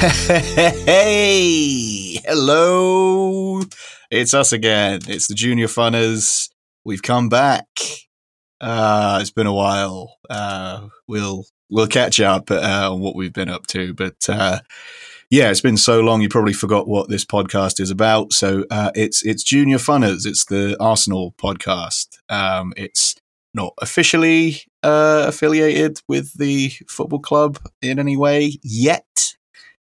Hey, hello. It's us again. It's the Junior Funners. We've come back. Uh, it's been a while. Uh, we'll we'll catch up uh, on what we've been up to, but uh, yeah, it's been so long. You probably forgot what this podcast is about. So uh, it's it's Junior Funners. It's the Arsenal podcast. Um, it's not officially uh, affiliated with the football club in any way yet.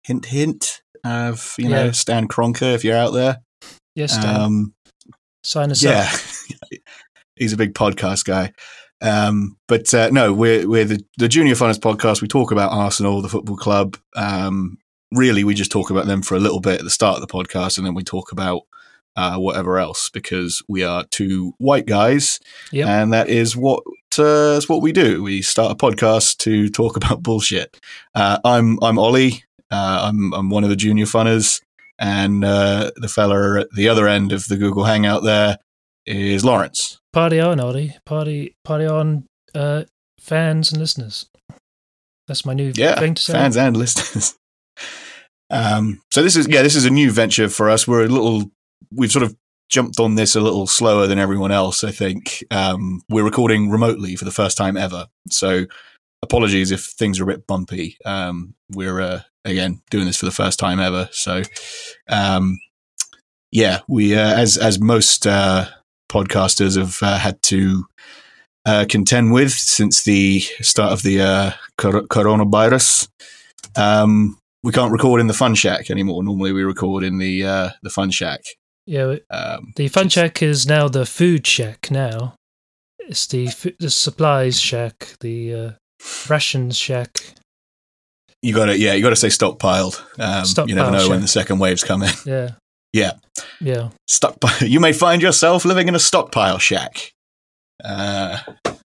Hint, hint. Of you know Yeah. Stan Kroenke, if you're out there. Yes, Dan. Um, Sign us up. yeah, he's a big podcast guy. Um, but uh, no, we're we're the, the Junior Funners podcast. We talk about Arsenal, the football club. Um, really, we just talk about them for a little bit at the start of the podcast, and then we talk about uh, whatever else because we are two white guys, Yep. and that is what uh, is what we do. We start a podcast to talk about bullshit. Uh, I'm I'm Ollie. Uh, I'm I'm one of the Junior Funners. And uh, the fella at the other end of the Google Hangout there is Lawrence. Party on, Ollie. Party, party on, uh, fans and listeners. That's my new Yeah, thing to say. fans and listeners. Um, so this is yeah, this is a new venture for us. We're a little, we've sort of jumped on this a little slower than everyone else. I think um, we're recording remotely for the first time ever. So apologies if things are a bit bumpy. Um, we're uh, again doing this for the first time ever. So um, yeah, we uh, as as most uh, podcasters have uh, had to uh, contend with since the start of the uh, cor- coronavirus. Um, we can't record in the Fun Shack anymore. Normally, we record in the uh, the Fun Shack. Yeah, Um, the fun shack is now the food shack. Now it's the the supplies shack, the uh, rations shack. You got to yeah, you got to say stockpiled. Um, you never know when the second wave's coming. Yeah, Yeah, yeah. stockpile. You may find yourself living in a stockpile shack. Uh,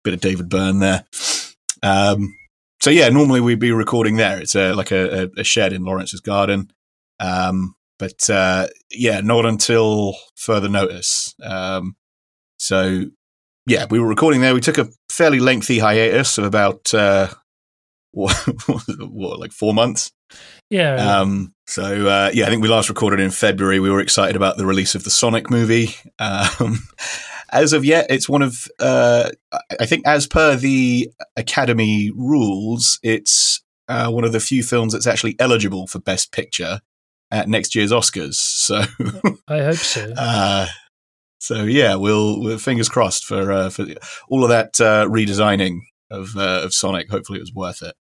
bit of David Byrne there. Um, so yeah, normally we'd be recording there. It's a, like a, a, a shed in Lawrence's garden. Um, but uh, yeah, not until further notice. Um, so yeah, we were recording there. We took a fairly lengthy hiatus of about uh, what, what like four months. Yeah, Um, so uh, yeah, I think we last recorded in February. We were excited about the release of the Sonic movie. Um, as of yet, it's one of uh, I- I think, as per the Academy rules, it's uh, one of the few films that's actually eligible for Best Picture at next year's Oscars. So, I hope so. So yeah, we'll, we'll fingers crossed for uh, for all of that uh, redesigning of uh, of Sonic. Hopefully, it was worth it.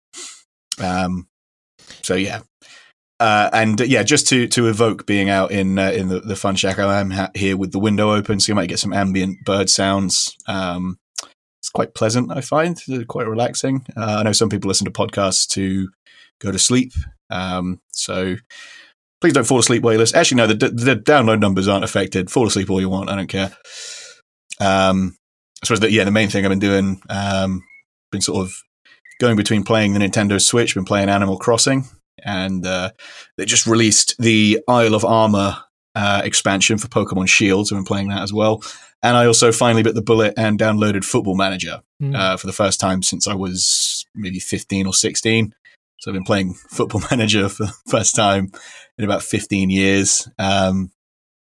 Um, so yeah, uh, and uh, yeah, just to to evoke being out in uh, in the, the fun shack, I am ha- here with the window open, so you might get some ambient bird sounds. Um, it's quite pleasant, I find, quite relaxing. Uh, I know some people listen to podcasts to go to sleep, um, so please don't fall asleep while you listen. Actually, no, the, the download numbers aren't affected. Fall asleep all you want, I don't care. Um, I suppose that yeah, the main thing I've been doing, um, been sort of going between playing the Nintendo Switch, been playing Animal Crossing, and uh, they just released the Isle of Armor uh, expansion for Pokemon Shield. So I've been playing that as well. And I also finally bit the bullet and downloaded Football Manager Mm. uh, for the first time since I was maybe 15 or 16. So I've been playing Football Manager for the first time in about 15 years. Um,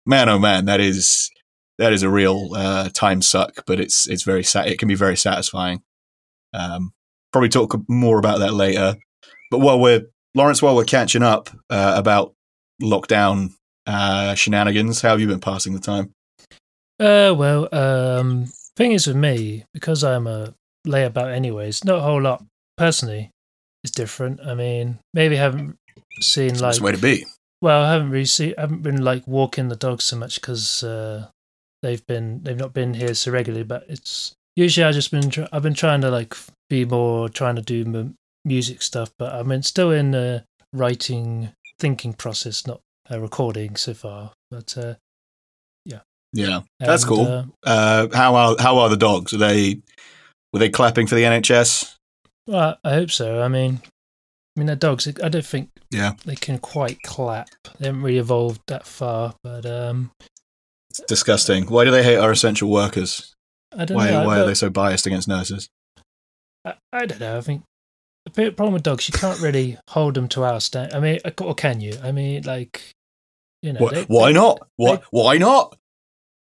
man, oh man, that is that is a real uh, time suck, but it's it's very sat. It can be very satisfying. Um, probably talk more about that later. But while we're Lawrence, while we're catching up uh, about lockdown uh, shenanigans, how have you been passing the time? Uh, well, um, thing is with me because I'm a layabout, anyways. Not a whole lot personally is different. I mean, maybe haven't seen like way to be. Well, I haven't really seen, I haven't been like walking the dogs so much because uh, they've been they've not been here so regularly. But it's usually I just been tr- I've been trying to like be more trying to do m- music stuff, but I mean still in the writing thinking process, not uh, recording so far. But uh, yeah, Yeah, that's and, cool. uh, Uh, how are how are the dogs? Are they were they clapping for the NHS? well, I hope so. I mean, I mean, they're dogs. I don't think Yeah. they can quite clap. They haven't really evolved that far, but um, It's disgusting. Why do they hate our essential workers? I don't Why know. why are they so biased against nurses? I, I don't know. I think the problem with dogs, you can't really hold them to our stand. I mean, or can you? I mean, like, you know, Why, they- why they- not? Why, why not?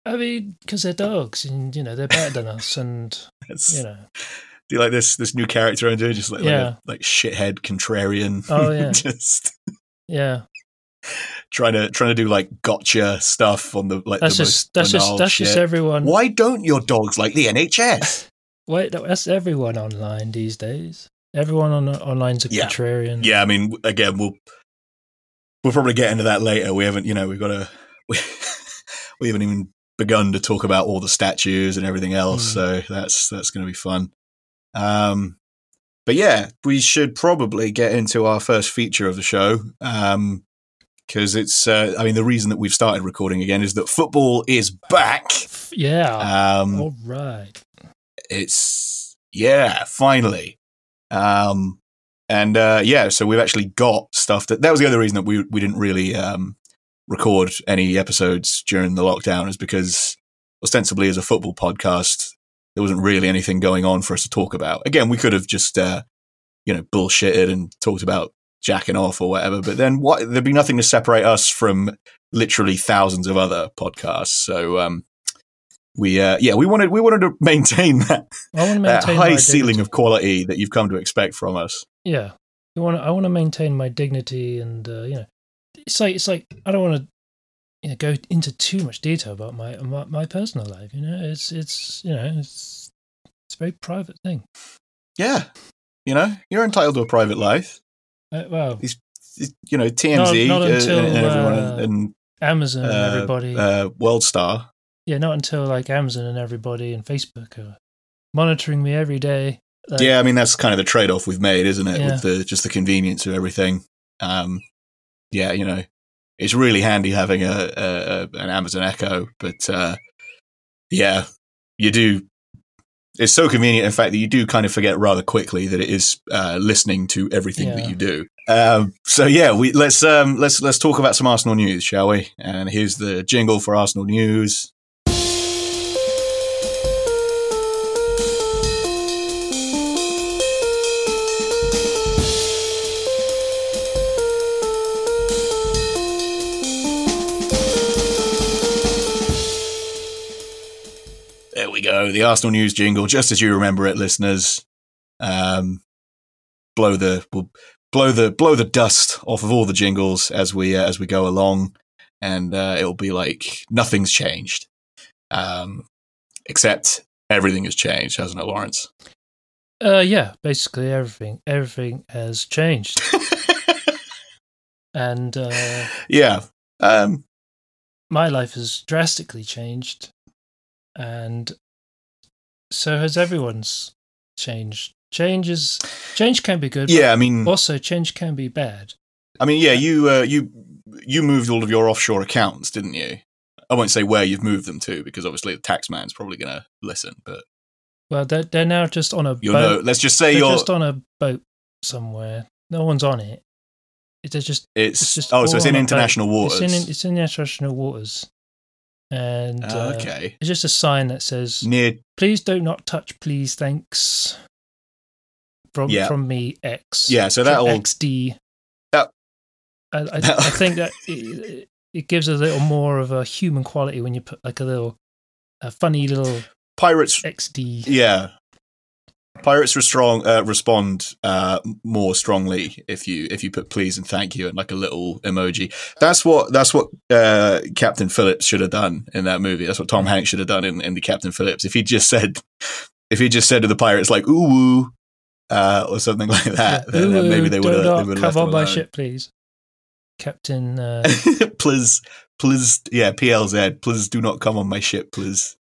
I mean, because they're dogs, and you know they're better than us, and you know, Do you like this this new character I'm doing? Just like, Yeah. like, a, like shithead contrarian. Oh, yeah. just yeah. trying to trying to do like gotcha stuff on the like That's the just that's just that's shit. just everyone. Why don't your dogs like the NHS? Wait, that's everyone online these days. Everyone on online's a Yeah. contrarian. yeah, I mean, again, we'll we'll probably get into that later. We haven't, you know, we've got to we, we haven't even begun to talk about all the statues and everything else. Mm. So that's that's going to be fun. Um, but yeah, we should probably get into our first feature of the show. Um, because it's, uh, I mean, the reason that we've started recording again is that football is back. Yeah. Um, All right. it's yeah finally um and uh yeah so we've actually got stuff that that was the other reason that we we didn't really um record any episodes during the lockdown is because ostensibly as a football podcast there wasn't really anything going on for us to talk about again we could have just uh you know bullshitted and talked about jacking off or whatever but then what there'd be nothing to separate us from literally thousands of other podcasts so um we uh yeah we wanted we wanted to maintain that want that high ceiling of quality that you've come to expect from us. yeah. I want I want to maintain my dignity, and uh, you know, it's like it's like I don't want to you know go into too much detail about my my, my personal life. You know, it's it's you know it's it's a very private thing. Yeah, you know, you're entitled to a private life. Uh, well, You know, TMZ Not- not uh, until, and everyone uh, and Amazon and uh, everybody. uh, World Star. yeah, not until like Amazon and everybody and Facebook are monitoring me every day. Like, yeah, I mean that's kind of the trade-off we've made, isn't it? Yeah. With the just the convenience of everything. Um, yeah, you know, it's really handy having a, a, an Amazon Echo, but uh, yeah, you do. It's so convenient, in fact, that you do kind of forget rather quickly that it is uh, listening to everything that you do. Um, so yeah, we let's um, let's let's talk about some Arsenal news, shall we? And here's the jingle for Arsenal news. The Arsenal news jingle, just as you remember it, listeners. Um, blow the we'll blow the blow the dust off of all the jingles as we uh, as we go along, and uh, it'll be like nothing's changed, um, except everything has changed, hasn't it, Lawrence? Uh, yeah, basically everything everything has changed, and uh, yeah. Um, my life has drastically changed, and so has everyone's changed. Change is change can be good. yeah. I mean, also change can be bad. I mean, yeah. You uh, you you moved all of your offshore accounts, didn't you? I won't say where you've moved them to because obviously the tax man's probably going to listen. But Well, they're they're now just on a know. boat. Let's just say they're you're. just on a boat somewhere. No one's on it. It's just it's, it's just oh, so it's in on a boat. international waters. It's in it's in international waters, and Oh, uh, okay. it's just a sign that says Near please do not touch please thanks from Yeah. from me x Yeah, so that'll- xd that- I, I, I think that it, it gives a little more of a human quality when you put like a little a funny little pirates. xd Yeah, pirates strong, uh, respond uh, more strongly if you if you put please and thank you and like a little emoji. That's what that's what uh, Captain Phillips should have done in that movie. That's what Tom Hanks should have done in, in the Captain Phillips. If he just said if he just said to the pirates like ooh woo uh, or something like that, then, then maybe they would have not they would have come on my ship please captain uh, please, please, yeah, PLZ, please do not come on my ship, please.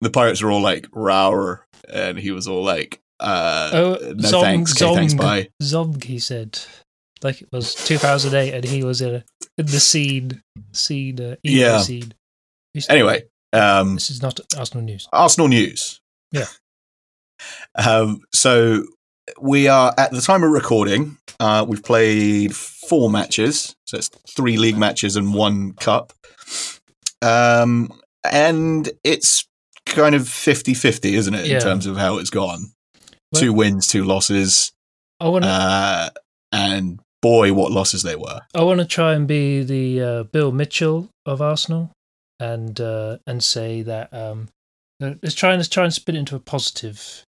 The pirates are all like rawr, and he was all like, uh, Oh, no Zong, thanks, okay, thanks, Zong. bye. Zog, he said, like it was 2008, and he was in, a, in the scene, scene, uh, Yeah. scene. He's- Anyway, um, this is not Arsenal news. Arsenal news. Yeah. Um, so we are at the time of recording. Uh, we've played four matches, so it's three league matches and one cup. Um, and it's kind of 50-50, isn't it, Yeah. in terms of how it's gone? Well- two wins, two losses. I want. Uh, and boy, what losses they were. I want to try and be the uh, Bill Mitchell of Arsenal, and uh, and say that um, let's try and let's try and spin it into a positive.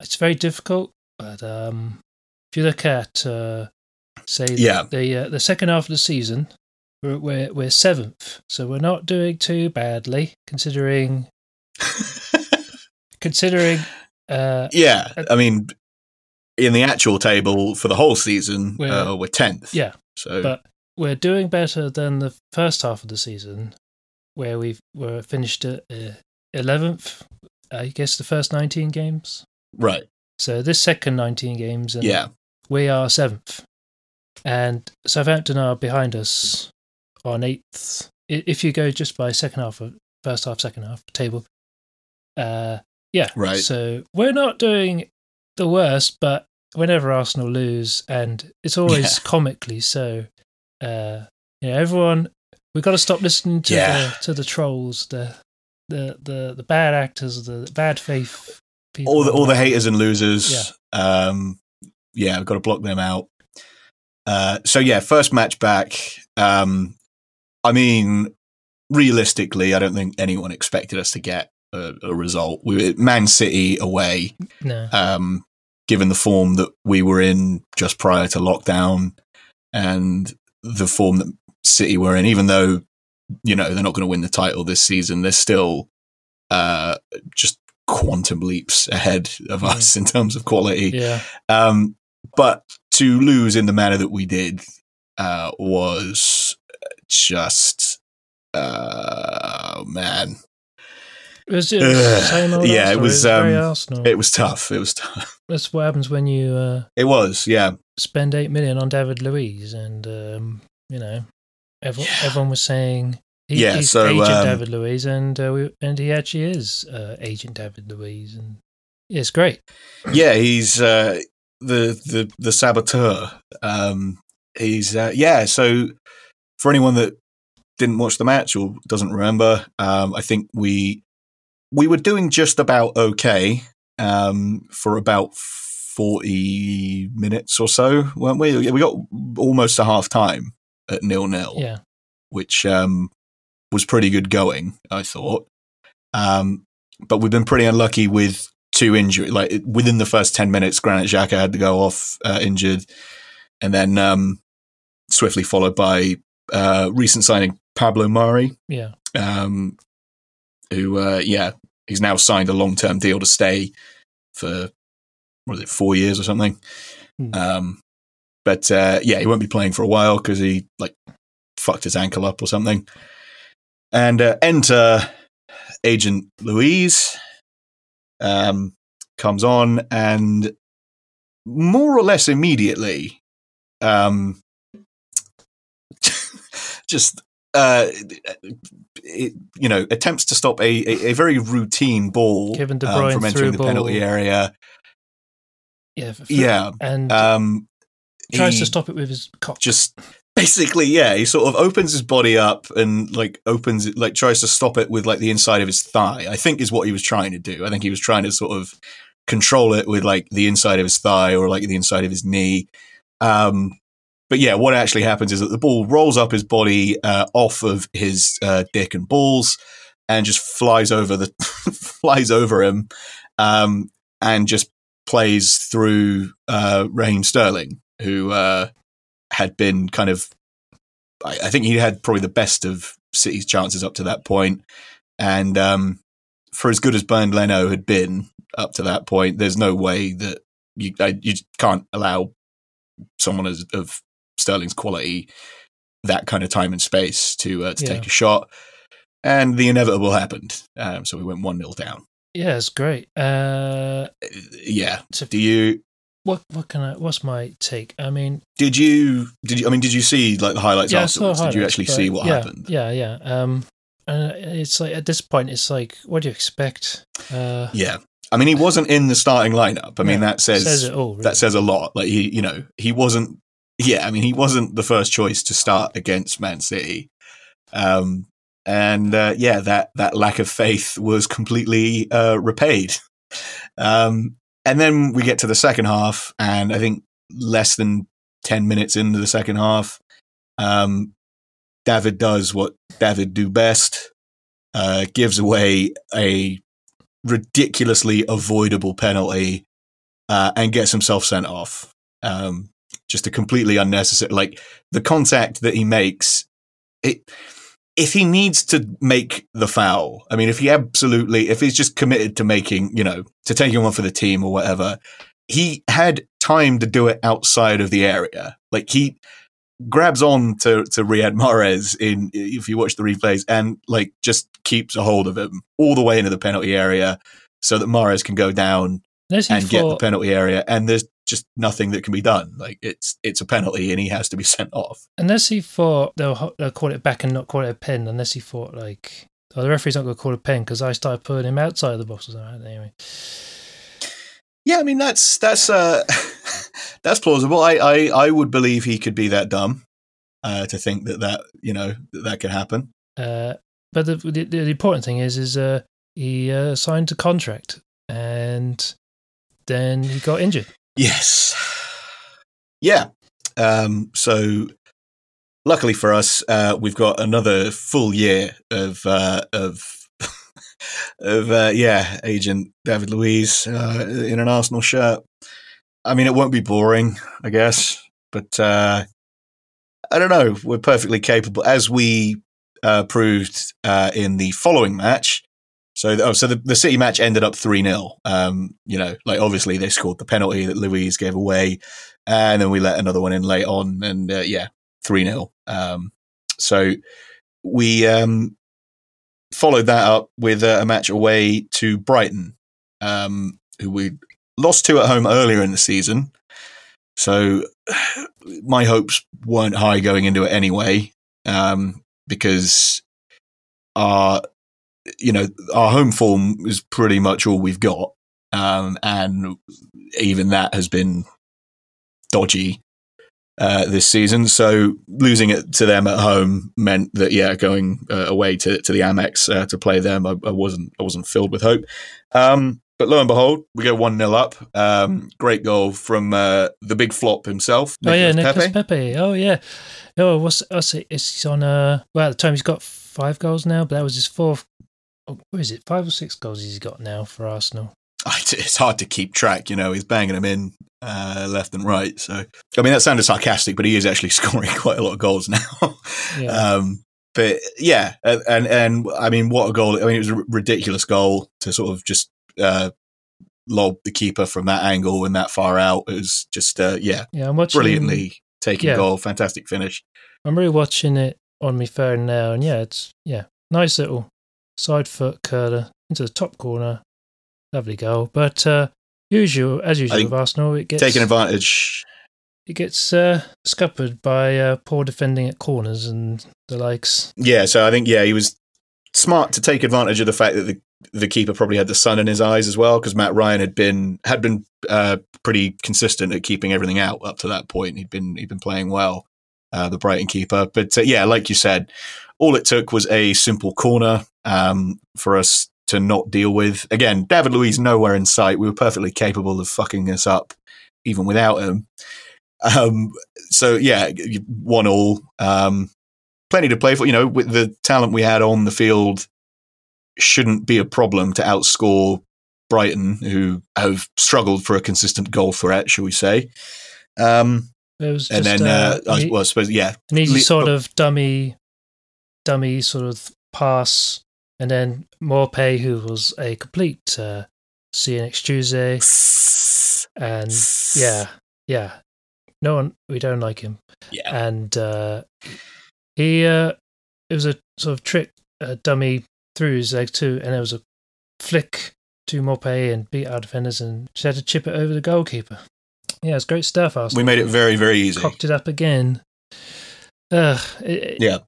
It's very difficult, but um, if you look at uh, say Yeah. the uh, the second half of the season, we're, we're we're seventh, so we're not doing too badly considering considering. Uh, yeah, I mean, in the actual table for the whole season, We're- uh, we're tenth. yeah, So but we're doing better than the first half of the season, where we've were finished at eleventh. I guess the first nineteen games. right, So this second nineteen games, and yeah, we are seventh, and Southampton are behind us on eighth. If you go just by second half of first half, second half table, uh, yeah, Right. So we're not doing the worst, but whenever Arsenal lose, and it's always Yeah. comically so. Uh, you know, everyone, we've got to stop listening to Yeah. the to the trolls, the the the the bad actors, the bad faith people. all the all the haters and losers. Yeah. Um, yeah, we've got to block them out. Uh, so yeah, first match back. Um, I mean, realistically, I don't think anyone expected us to get a, a result. We Man City away. No. um, given the form that we were in just prior to lockdown and the form that City were in, even though, you know, they're not going to win the title this season, they're still uh, just quantum leaps ahead of us in terms of quality. Yeah. Um, but to lose in the manner that we did uh, was just, uh, oh, man, was just Ugh. same old Yeah, it Arsenal. was, um, Arsenal. it was tough. It was tough. That's what happens when you uh, It was, yeah. spend eight million on David Luiz, and um, you know, everyone, Yeah. everyone was saying he, Yeah, he's so, Agent um, David Luiz, and uh, we, and he actually is uh, Agent David Luiz, and yeah, it's great. yeah, he's uh, the the the saboteur. Um, he's uh, yeah. So for anyone that didn't watch the match or doesn't remember, um, I think we we were doing just about okay um, for about forty minutes or so, weren't we? We got almost a half time at nil nil Yeah, which um, was pretty good going, I thought. Um, but we've been pretty unlucky with two injuries. Like within the first ten minutes, Granit Xhaka had to go off uh, injured, and then um, swiftly followed by uh, recent signing Pablo Mari, yeah, um, who uh, yeah, he's now signed a long term deal to stay for what is it, four years or something. Hmm. Um, but uh, yeah, he won't be playing for a while because he like fucked his ankle up or something. And uh, enter Agent Luiz, um, comes on and more or less immediately, um, just uh, it, you know, attempts to stop a, a, a very routine ball Kevin De um, from entering the through penalty area. yeah, f- f- Yeah, and um, tries to stop it with his cock. Just basically, yeah, he sort of opens his body up and like opens it, like tries to stop it with like the inside of his thigh. I think is what he was trying to do. I think he was trying to sort of control it with like the inside of his thigh or like the inside of his knee. Um, but yeah, what actually happens is that the ball rolls up his body uh, off of his uh, dick and balls and just flies over the flies over him um, and just plays through uh, Raheem Sterling, who uh, had been kind of. I, I think he had probably the best of City's chances up to that point, and um, for as good as Bernd Leno had been up to that point, there's no way that you I, you can't allow someone as, of Sterling's quality that kind of time and space to uh, to Yeah. take a shot. And the inevitable happened. Um, so we went 1 0 down. yeah, it's great. Uh, Uh, Yeah. so Do you what what can I? What's my take? I mean, did you did you I mean did you see like the highlights yeah, afterwards? did you actually see what yeah, happened? Yeah, yeah. Um, and it's like at this point, it's like, what do you expect? Uh, Yeah. I mean he wasn't in the starting lineup. I mean that says, says it all. Really. that says a lot. Like he you know, he wasn't yeah, I mean he wasn't the first choice to start against Man City. Um and uh, yeah, that that lack of faith was completely uh, repaid. Um, and then we get to the second half, and I think less than 10 minutes into the second half. Um, David does what David do best, uh, gives away a ridiculously avoidable penalty uh, and gets himself sent off. Um, just a completely unnecessary, like the contact that he makes. It, if he needs to make the foul, I mean, if he absolutely, if he's just committed to making, you know, to taking one for the team or whatever, he had time to do it outside of the area. Like he grabs on to, to Riyad Mahrez in, if you watch the replays and like just keeps a hold of him all the way into the penalty area so that Mahrez can go down and thought, get the penalty area. And there's just nothing that can be done. Like it's, it's a penalty and he has to be sent off. Unless he thought they'll, they'll call it back and not call it a pen, unless he thought like, oh, the referee's not going to call it a pen because I started putting him outside of the box or something. Anyway. Yeah, I mean that's that's uh that's plausible. I, I I would believe he could be that dumb uh, to think that that you know that, that could happen. Uh, but the, the, the important thing is is uh, he uh, signed a contract and then he got injured. Yes. Yeah. Um, so luckily for us, uh, we've got another full year of uh, of of uh, yeah, agent David Luiz uh, in an Arsenal shirt. I mean, it won't be boring, I guess, but uh, I don't know. We're perfectly capable, as we uh, proved uh, in the following match. So, oh, so the, the City match ended up three 0 um, You know, like obviously they scored the penalty that Luiz gave away, and then we let another one in late on, and uh, yeah, three 0 um, So we um, followed that up with a match away to Brighton, um, who we lost to at home earlier in the season. So my hopes weren't high going into it anyway, um, because our, you know, our home form is pretty much all we've got. Um, and even that has been dodgy uh, this season. So losing it to them at home meant that yeah, going uh, away to, to the Amex uh, to play them, I, I, wasn't I wasn't filled with hope. Um, but lo and behold, we go one 0 up. Um, great goal from uh, the big flop himself. Nicolas oh yeah, Nicolas Pepe. Pepe. Oh yeah. Oh, what's, what's it? It's on. Uh, well, at the time he's got five goals now, but that was his fourth. Oh, where is it? Five or six goals he's got now for Arsenal. It's hard to keep track. You know, he's banging them in uh, left and right. So, I mean, that sounded sarcastic, but he is actually scoring quite a lot of goals now. Yeah. Um, but yeah, and and I mean, what a goal! I mean, it was a ridiculous goal to sort of just uh, lob the keeper from that angle and that far out. It was just uh, yeah, yeah, I'm watching, brilliantly taken yeah. goal, fantastic finish. I'm really watching it on my phone now, and yeah, it's yeah, nice little side foot curler into the top corner, lovely goal. But uh, usual as usual with Arsenal, it gets taken advantage. It gets uh, scuppered by uh, poor defending at corners and the likes. Yeah, so I think yeah, he was smart to take advantage of the fact that the the keeper probably had the sun in his eyes as well because Matt Ryan had been had been uh, pretty consistent at keeping everything out up to that point. He'd been he'd been playing well, uh, the Brighton keeper. But uh, yeah, like you said, all it took was a simple corner um, for us to not deal with. Again, David Luiz nowhere in sight. We were perfectly capable of fucking us up even without him. Um, so yeah, one all. Um, plenty to play for. You know, with the talent we had on the field, shouldn't be a problem to outscore Brighton, who have struggled for a consistent goal threat, shall we say? Um, it was and then, uh, uh, I, well, I suppose, yeah, an easy Le- sort of dummy, dummy sort of pass, and then Maupay, who was a complete uh, Tuesday, and yeah, yeah, no one, we don't like him, yeah, and uh, he, uh, it was a sort of trick, uh, dummy through his legs too, and it was a flick to Maupay and beat our defenders and just had to chip it over the goalkeeper. Yeah, it's great stuff. Arsenal. We made it very, very easy. Cocked it up again. Uh, it, yeah.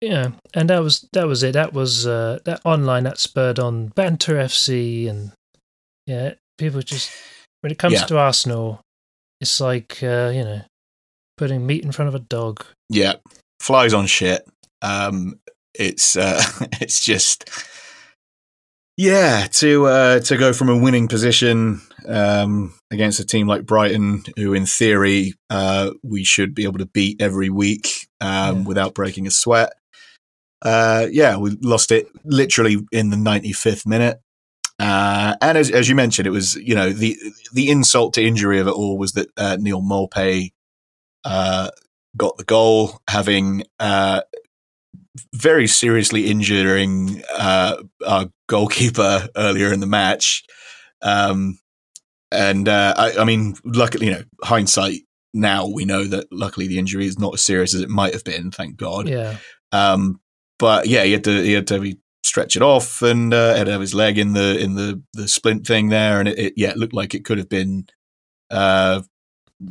Yeah, and that was that was it. That was uh, that online that spurred on Banter FC, and yeah, people just when it comes yeah. to Arsenal, it's like uh, you know putting meat in front of a dog. Yeah, flies on shit. Um, it's uh, it's just yeah to uh, to go from a winning position um, against a team like Brighton, who in theory uh, we should be able to beat every week um, Yeah. without breaking a sweat. Uh, yeah, we lost it literally in the 95th minute. Uh, and as, as you mentioned, it was you know the the insult to injury of it all was that uh, Neal Maupay uh, got the goal, having uh, very seriously injuring uh, our goalkeeper earlier in the match. Um, and uh, I, I mean, luckily, you know, hindsight now we know that luckily the injury is not as serious as it might have been. Thank God. Yeah. Um, but yeah, he had to he had to be stretch it off and uh, had to have his leg in the in the the splint thing there, and it, it yeah it looked like it could have been uh,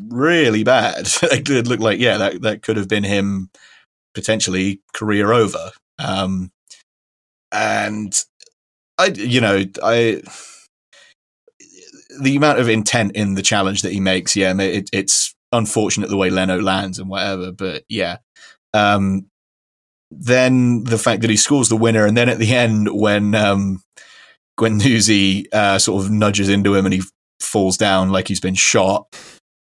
really bad. it did look like yeah that that could have been him potentially career over. Um, and I you know I the amount of intent in the challenge that he makes, yeah, it, it's unfortunate the way Leno lands and whatever, but yeah. Um, then the fact that he scores the winner, and then at the end when um, Guendouzi uh, sort of nudges into him and he falls down like he's been shot.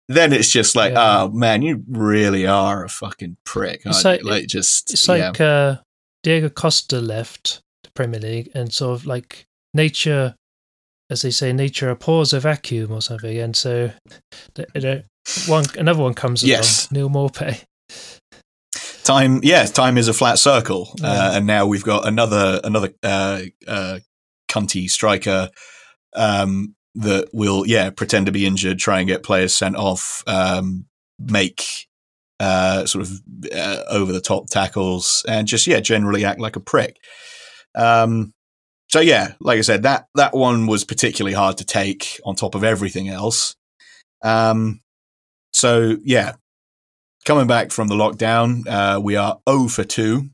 Then it's just like, Yeah. oh man, you really are a fucking prick. It's like- like just It's yeah. like uh, Diego Costa left the Premier League and sort of like nature, as they say, nature abhors a vacuum or something. And so, the, you know, one another one comes along, Yes. Neal Maupay. time yeah time is a flat circle Yeah. uh, and now we've got another another uh uh cunty striker um that will yeah pretend to be injured try and get players sent off um make uh sort of uh, over the top tackles and just yeah generally act like a prick um so yeah like i said that that one was particularly hard to take on top of everything else um so yeah coming back from the lockdown, uh, we are 0 for 2.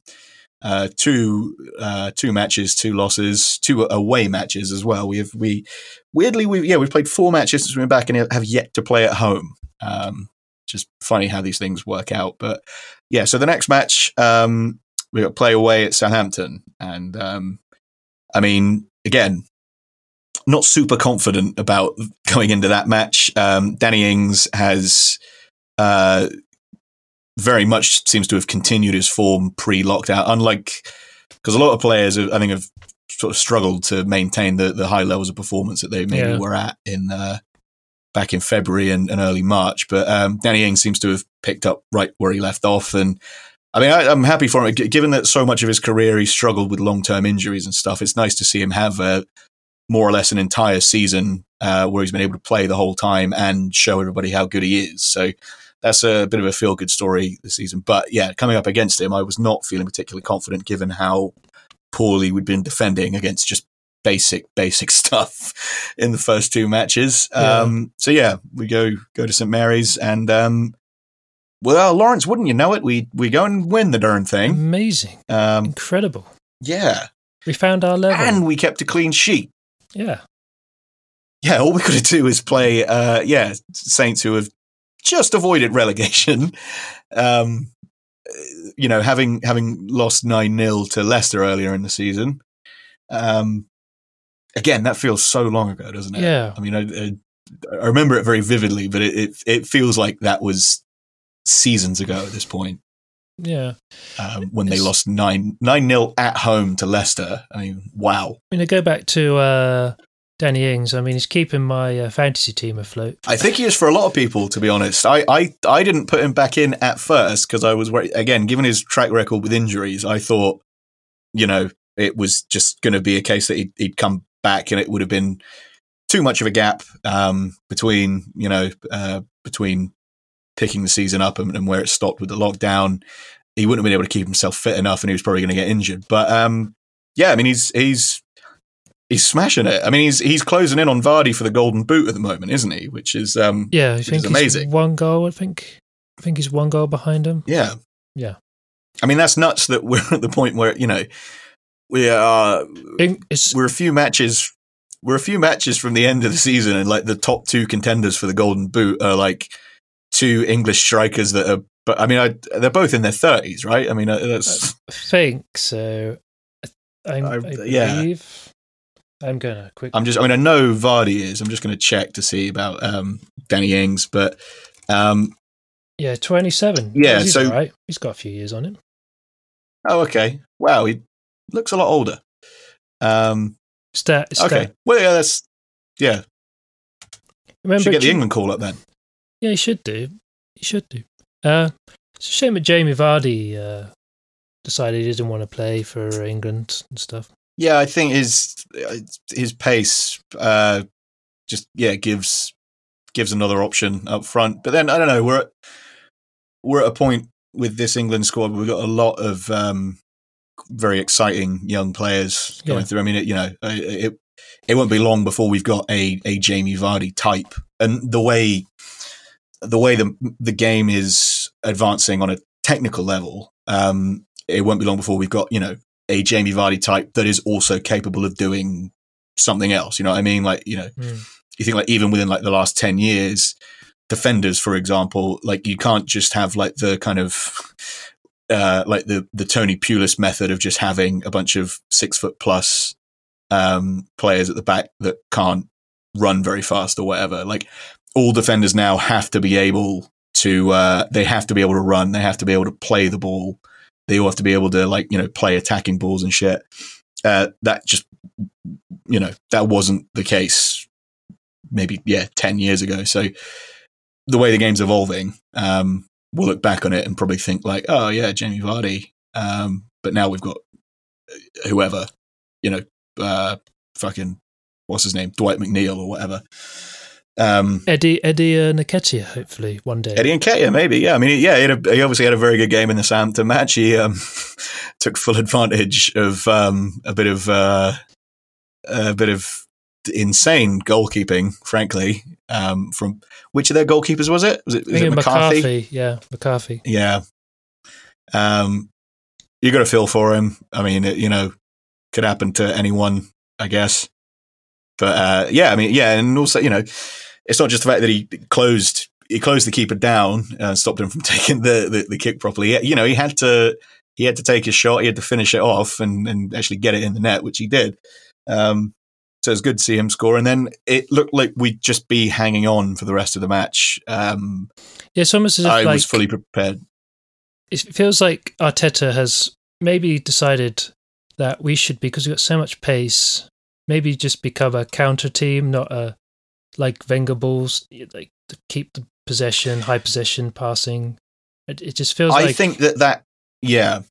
Uh, two uh, two matches, two losses, two away matches as well. We have we weirdly we yeah we've played four matches since we've been back and have yet to play at home. Um, just funny how these things work out. But yeah, so the next match um, we got play away at Southampton, and um, I mean again, not super confident about going into that match. Um, Danny Ings has uh, very much seems to have continued his form pre-lockdown. Unlike because a lot of players, have, I think, have sort of struggled to maintain the the high levels of performance that they maybe Yeah. were at in uh, back in February and, and early March. But um, Danny Ings seems to have picked up right where he left off, and I mean, I, I'm happy for him. G- Given that so much of his career he struggled with long term injuries and stuff, it's nice to see him have a more or less an entire season uh, where he's been able to play the whole time and show everybody how good he is. So that's a bit of a feel good story this season. But yeah, coming up against him, I was not feeling particularly confident given how poorly we'd been defending against just basic, basic stuff in the first two matches. Yeah. Um, so yeah, we go go to St Mary's and um, well, Lawrence, wouldn't you know it? We we go and win the darn thing. Amazing. Um, Incredible. yeah, We found our level. and we kept a clean sheet. yeah. Yeah, all we got to do is play. Uh, yeah, Saints who have just avoided relegation. Um, you know, having having lost nine 0 to Leicester earlier in the season. Um, again, that feels so long ago, doesn't it? Yeah. I mean, I, I, I remember it very vividly, but it, it it feels like that was seasons ago at this point Yeah. um, when they lost nine nine nil at home to Leicester. I mean, wow. I mean, I go back to uh, Danny Ings. I mean, he's keeping my uh, fantasy team afloat. I think he is for a lot of people, to be honest. I, I, I didn't put him back in at first because I was. Again, given his track record with injuries, I thought, you know, it was just going to be a case that he'd, he'd come back and it would have been too much of a gap um, between, you know, uh, between picking the season up and, and where it stopped with the lockdown. He wouldn't have been able to keep himself fit enough and he was probably going to get injured. But um, yeah, I mean, he's, he's, he's smashing it. I mean, he's, he's closing in on Vardy for the golden boot at the moment, isn't he? Which is, um, Yeah, I is think he's amazing. one goal. I think. I think he's one goal behind him. Yeah. Yeah. I mean, that's nuts that we're at the point where, you know, we are, It's we're a few matches, we're a few matches from the end of the season and like the top two contenders for the golden boot are like two English strikers that are, but I mean, I, they're both in their thirties, right? I mean, uh, that's, I think so. I, I, I- I yeah. believe. I'm gonna quick. I'm just. I mean, I know Vardy is. I'm just going to check to see about um, Danny Ings, but um, yeah, 27. Yeah, he's so- right. He's got a few years on him. oh, okay. Wow, he looks a lot older. Um, Stat, stat. okay. Well, yeah, that's yeah. Remember, Should get the England call up then. Yeah, he should do. He should do. Uh, it's a shame that Jamie Vardy uh, decided he didn't want to play for England and stuff. Yeah, I think his his pace uh, just yeah gives gives another option up front. But then I don't know. We're at, we're at a point with this England squad. We've got a lot of um, very exciting young players going Yeah. through. I mean, it, you know, uh, it it won't be long before we've got a a Jamie Vardy type, and the way the way the the game is advancing on a technical level, um, it won't be long before we've got you know a Jamie Vardy type that is also capable of doing something else. You know what I mean? Like you know, Mm. you think like even within like the last 10 years defenders for example like you can't just have like the kind of uh like the the tony pulis method of just having a bunch of six foot plus um players at the back that can't run very fast or whatever like all defenders now have to be able to uh they have to be able to run. They have to be able to play the ball. They all have to be able to like you know play attacking balls and shit. Uh that just you know that wasn't the case maybe yeah 10 years ago. So the way the game's evolving um we'll look back on it and probably think like oh yeah jamie vardy um but now we've got whoever you know uh fucking what's his name? Dwight mcneil or whatever um Eddie Eddie uh, Nketiah, hopefully one day. Eddie and Nketiah, maybe, yeah. I mean, yeah, he, a, he obviously had a very good game in the Southampton match. He um, took full advantage of um, a bit of uh, a bit of insane goalkeeping, frankly. Um, from which of their goalkeepers was it? Was it, was it McCarthy? Yeah, McCarthy. Yeah. Um, you got to feel for him. I mean, it, you know, could happen to anyone, I guess. But uh, yeah, I mean, yeah, and also, you know, it's not just the fact that he closed he closed the keeper down and stopped him from taking the, the, the kick properly. He- You know, he had to he had to take his shot, he had to finish it off and, and actually get it in the net, which he did. Um, so it's good to see him score. And then it looked like we'd just be hanging on for the rest of the match. Um, Yeah, it's almost as if I like was fully prepared. it feels like Arteta has maybe decided that we should because we've got so much pace, maybe just become a counter team, not a like Wenger balls, like to keep the possession, high possession, passing. It, it just feels I like think that that yeah,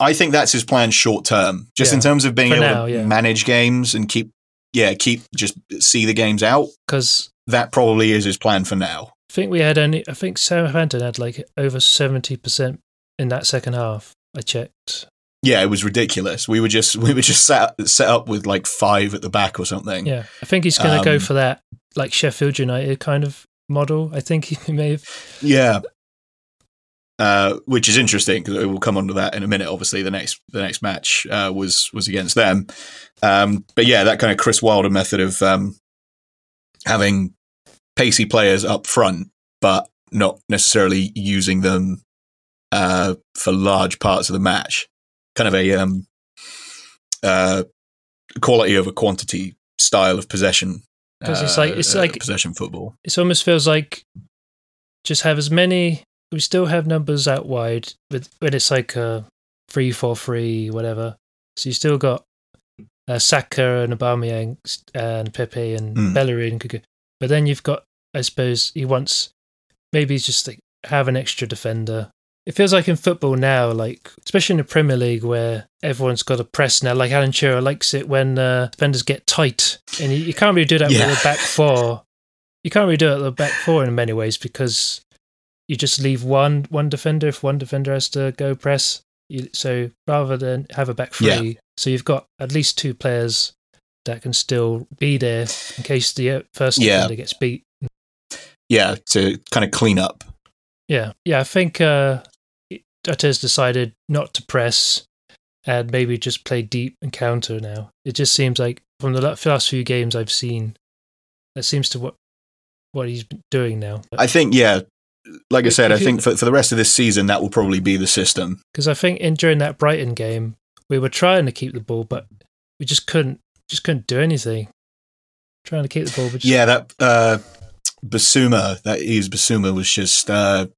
I think that's his plan short term, just in terms of being able now, to yeah. manage games and keep yeah keep just see the games out. because That probably is his plan for now. I think we had only I think Southampton had like over seventy percent in that second half. I checked. Yeah, it was ridiculous. We were just we were just set set up with like five at the back or something. Yeah, I think he's going to go Um, for that like Sheffield United kind of model. I think he may have. Yeah. Uh, which is interesting because we'll come to that in a minute. Obviously, the next the next match uh, was was against them, um, but yeah, that kind of Chris Wilder method of um, having pacey players up front, but not necessarily using them uh, for large parts of the match. Kind of a um, uh, quality over quantity style of possession. 'Cause it's like- it's uh, like- possession football. It almost feels like just have as many. We still have numbers out wide, but when it's like a three four three whatever. So you still got uh, Saka and Aubameyang and Pepe and Mm. Bellerin But then you've got, I suppose, he wants maybe he's just like have an extra defender. It feels like in football now, like especially in the Premier League, where everyone's got a press now. Like Alan Shearer likes it when uh, defenders get tight, and you, you can't really do that Yeah. with the back four. You can't really do it at the back four in many ways because you just leave one one defender if one defender has to go press. You, so rather than have a back three, Yeah. so you've got at least two players that can still be there in case the uh, first Yeah. defender gets beat. Yeah, to kind of clean up. Yeah, yeah. I think uh, Arteta's decided not to press and maybe just play deep and counter now. It just seems like from the last few games I've seen, that seems to what what he's been doing now. I think, yeah, like I If- said, I if think for, for the rest of this season, that will probably be the system. Because I think in during that Brighton game, we were trying to keep the ball, but we just couldn't just couldn't do anything. Trying to keep the ball, but just, Yeah, that uh, Bissouma, that Yves Bissouma was just uh,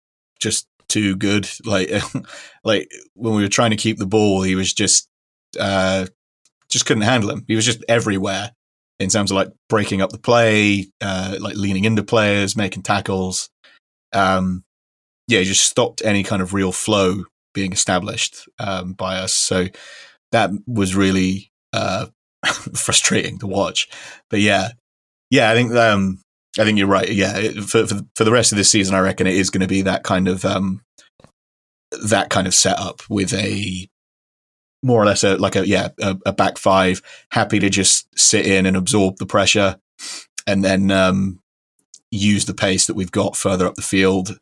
just too good. Like like when we were trying to keep the ball, he was just uh, just couldn't handle him. He was just everywhere in terms of like breaking up the play, uh, like leaning into players, making tackles. Um, yeah, he just stopped any kind of real flow being established um, by us. So that was really uh, frustrating to watch. But yeah, yeah, I think um, I think you're right. Yeah, it- for, for for the rest of this season, I reckon it is going to be that kind of um, that kind of setup with a more or less a like a yeah a, a back five, happy to just sit in and absorb the pressure, and then um, use the pace that we've got further up the field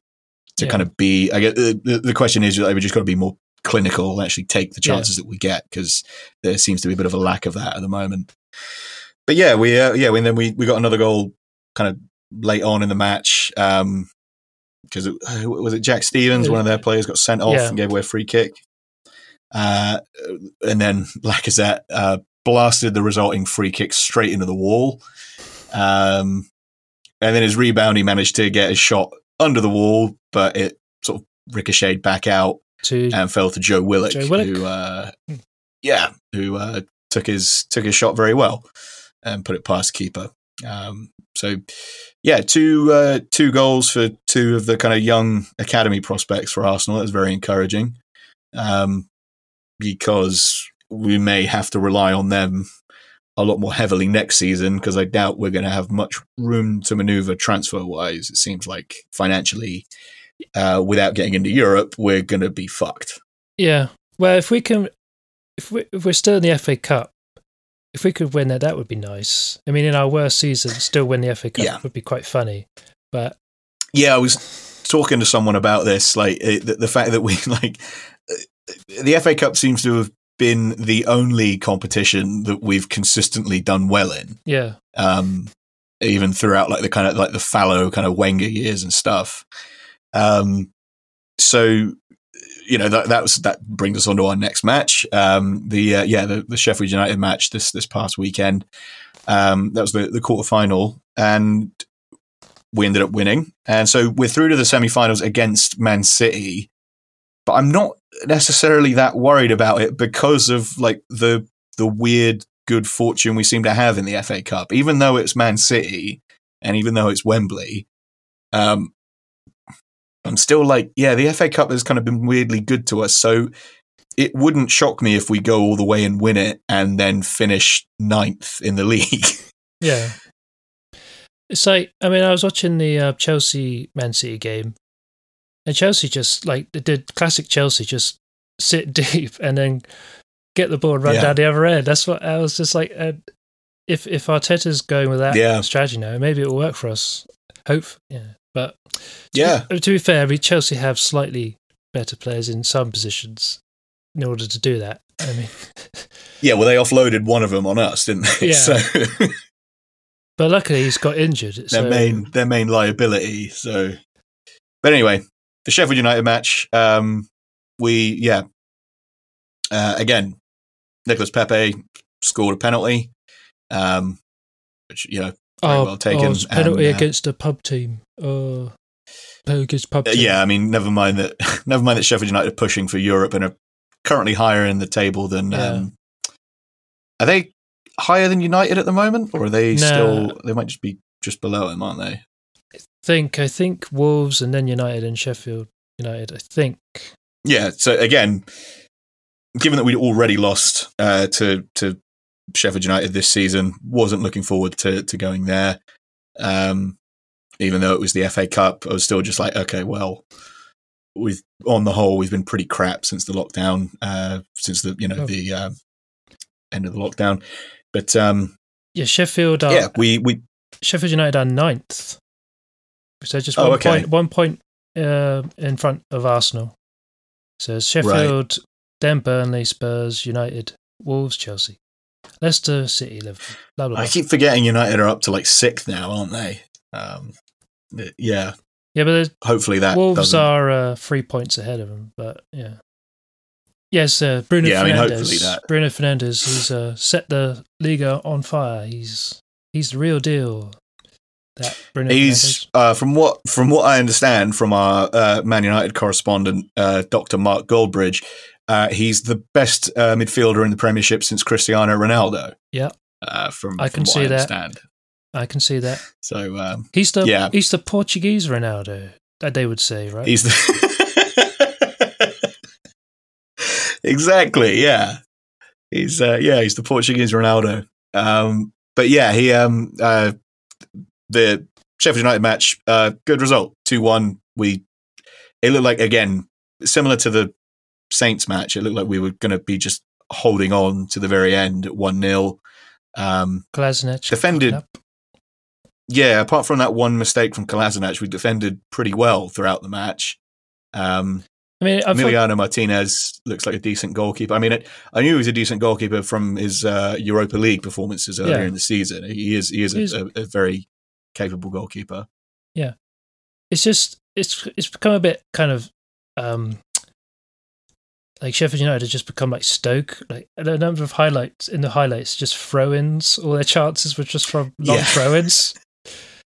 to Yeah. kind of be. I get the, the, the question is, like, we just got to be more clinical and actually take the Yeah. chances that we get because there seems to be a bit of a lack of that at the moment. But yeah, we uh, yeah, and then we we got another goal kind of late on in the match because it, was it Jack Stephens, one of their players, got sent off Yeah. and gave away a free kick, uh, and then Lacazette uh, blasted the resulting free kick straight into the wall. Um, and then his rebound, he managed to get a shot under the wall, but it sort of ricocheted back out to and fell to Joe Willock, Joe Willock. who, uh, Hmm. yeah, who uh, took his took his shot very well and put it past keeper. Um, so, yeah, two uh, two goals for two of the kind of young academy prospects for Arsenal. That's very encouraging um, because we may have to rely on them a lot more heavily next season because I doubt we're going to have much room to maneuver transfer wise. It seems like financially, uh, without getting into Europe, we're going to be fucked. yeah. Well, if we can, if we if we're still in the FA Cup, if we could win that, that would be nice. I mean, in our worst season, still win the FA Cup Yeah. would be quite funny. But Yeah, I was talking to someone about this, like the, the fact that we like uh, the FA Cup seems to have been the only competition that we've consistently done well in. yeah, um, even throughout like the kind of like the fallow kind of Wenger years and stuff. Um, so you know that that was that brings us on to our next match. Um, the uh, yeah the, the Sheffield United match this this past weekend. Um, that was the the quarter final, and we ended up winning. And so we're through to the semi-finals against Man City. But I'm not necessarily that worried about it because of like the the weird good fortune we seem to have in the FA Cup, even though it's Man City and even though it's Wembley. Um, I'm still like, yeah, the FA Cup has kind of been weirdly good to us. So it wouldn't shock me if we go all the way and win it and then finish ninth in the league. yeah. It's like I mean, I was watching the uh, Chelsea Man City game, and Chelsea just like they did classic Chelsea, just sit deep and then get the ball and run Yeah. down the other end. That's what I was just like. Uh, if if Arteta's going with that Yeah. strategy now, maybe it will work for us. Hope, yeah. But yeah. to be fair, I mean, Chelsea have slightly better players in some positions in order to do that. I mean, Yeah, well, they offloaded one of them on us, didn't they? Yeah. So but luckily he's got injured. their So main their main liability. So, but anyway, the Sheffield United match. Um, we yeah. Uh, again, Nicolas Pepe scored a penalty, um, which you know very oh, well taken, oh, penalty and, uh, against a pub team. Oh, against pub Uh, team. yeah, I mean, never mind that. Never mind that Sheffield United are pushing for Europe and are currently higher in the table than. Yeah. Um, are they higher than United at the moment, or are they No. still? They might just be just below them, aren't they? think I think Wolves and then United and Sheffield United. I think. Yeah. So again, given that we'd already lost uh, to to Sheffield United this season, wasn't looking forward to to going there. Um, even though it was the FA Cup, I was still just like, okay, well, we've on the whole we've been pretty crap since the lockdown, uh, since the you know Oh. the uh, end of the lockdown. But um, Yeah, Sheffield are yeah, we we Sheffield United are ninth. So just Oh, one okay. point, one point uh, in front of Arsenal. So Sheffield, then Burnley, Spurs, United, Wolves, Chelsea, Leicester, City, Liverpool. Blah blah. I keep forgetting United are up to like sixth now, aren't they? Um, yeah, Yeah, but hopefully that Wolves doesn't- are uh, three points ahead of them. But yeah, Yes, uh, Bruno Yeah, I mean, Fernandes. hopefully that- Bruno Fernandes has uh, set the Liga on fire. He's he's the real deal. That Bruno He's uh, from what from what I understand from our uh, Man United correspondent, uh, Dr. Mark Goldbridge. Uh, he's the best uh, midfielder in the Premiership since Cristiano Ronaldo. Yeah. uh, from I from can what see I that. I can see that. So um, He's the Yeah. he's the Portuguese Ronaldo that they would say, right? he's the exactly yeah. He's uh, yeah he's the Portuguese Ronaldo. Um, but yeah, he um uh, the Sheffield United match, uh, good result, two one. We it looked like again similar to the Saints match. It looked like we were going to be just holding on to the very end at one 0 um, Kolasinac defended-. Yeah, apart from that one mistake from Kolasinac, we defended pretty well throughout the match. Um, I mean, I thought, Emiliano Martinez looks like a decent goalkeeper. I mean, it, I knew he was a decent goalkeeper from his uh, Europa League performances earlier Yeah. in the season. He is he is a, a, a very capable goalkeeper. Yeah, it's just it's it's become a bit kind of um like Sheffield United has just become like Stoke. Like a number of highlights in the highlights, just throw-ins. All their chances were just from long Yeah. throw-ins.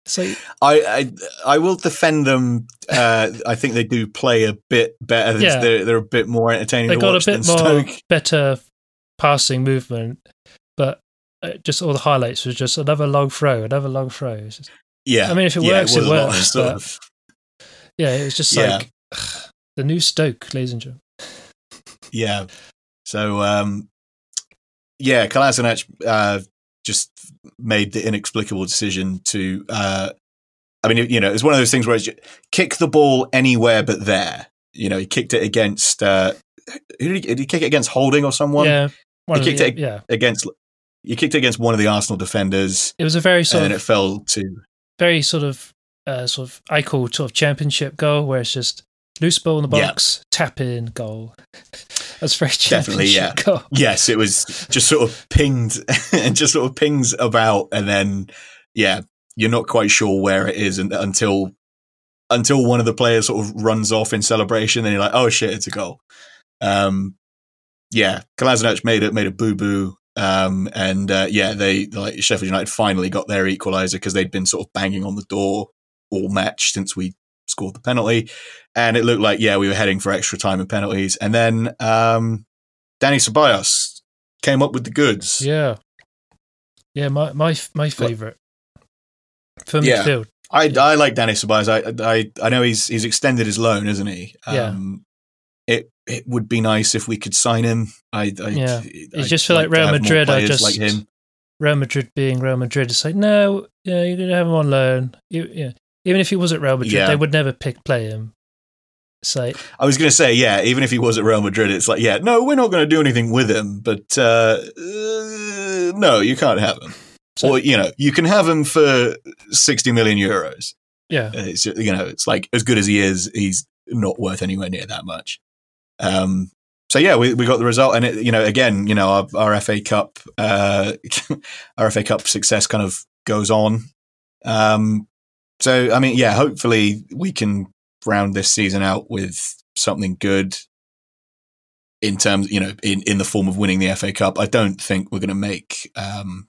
So I, I I will defend them. Uh, I think they do play a bit better. Yeah. They're, they're a bit more entertaining. they to got a bit more Stoke. better passing movement, but uh, just all the highlights was just another long throw, another long throw. Just- Yeah, I mean, if it yeah, works, it a works, but- of- yeah, it was just Yeah. like the new Stoke, ladies and gentlemen. Yeah. So, um, yeah, Kolasinac uh, just made the inexplicable decision to. Uh, I mean, you know, it's one of those things where it's just, kick the ball anywhere but there. You know, he kicked it against. Uh, who did he, did he kick it against Holding or someone? yeah, He of the- kicked it- yeah. Against. You kicked it against one of the Arsenal defenders, It was a very sort of and of it fell to. very sort of uh, sort of I call sort of championship goal where it's just loose ball in the Yeah. box, tap in goal. That's very Definitely, yeah. goal. Yes, it was just sort of pinged and just sort of pings about, and then yeah, you're not quite sure where it is and, until until one of the players sort of runs off in celebration. Then you're like, oh shit, it's a goal. Um, yeah, Kolasinac made it made a boo boo. Um, and uh, yeah, they like Sheffield United finally got their equaliser because they'd been sort of banging on the door all match since we scored the penalty, and it looked like yeah we were heading for extra time and penalties, and then um, Dani Ceballos came up with the goods. Yeah, yeah. My my my favorite for Yeah. midfield. I, Yeah. I like Dani Ceballos. I, I I know he's he's extended his loan, isn't he? Yeah. Um, it it would be nice if we could sign him. I, I Yeah. It's just feel like to Real Madrid I just like him. Real Madrid being Real Madrid, it's like no, yeah, you're gonna have him on loan. You, yeah, even if he was at Real Madrid, Yeah. they would never pick play him. It's like I was going to say, yeah, even if he was at Real Madrid, it's like, yeah, no, we're not going to do anything with him, but uh, uh, no, you can't have him. So- or you know, you can have him for sixty million euros. yeah, Uh, It's you know, it's like as good as he is, he's not worth anywhere near that much. Um, so yeah, we, we got the result, and it, you know, again, you know, our, our FA Cup, uh, our FA Cup success kind of goes on. Um, so I mean, yeah, hopefully we can round this season out with something good in terms, you know, in, in the form of winning the FA Cup. I don't think we're going to make, um,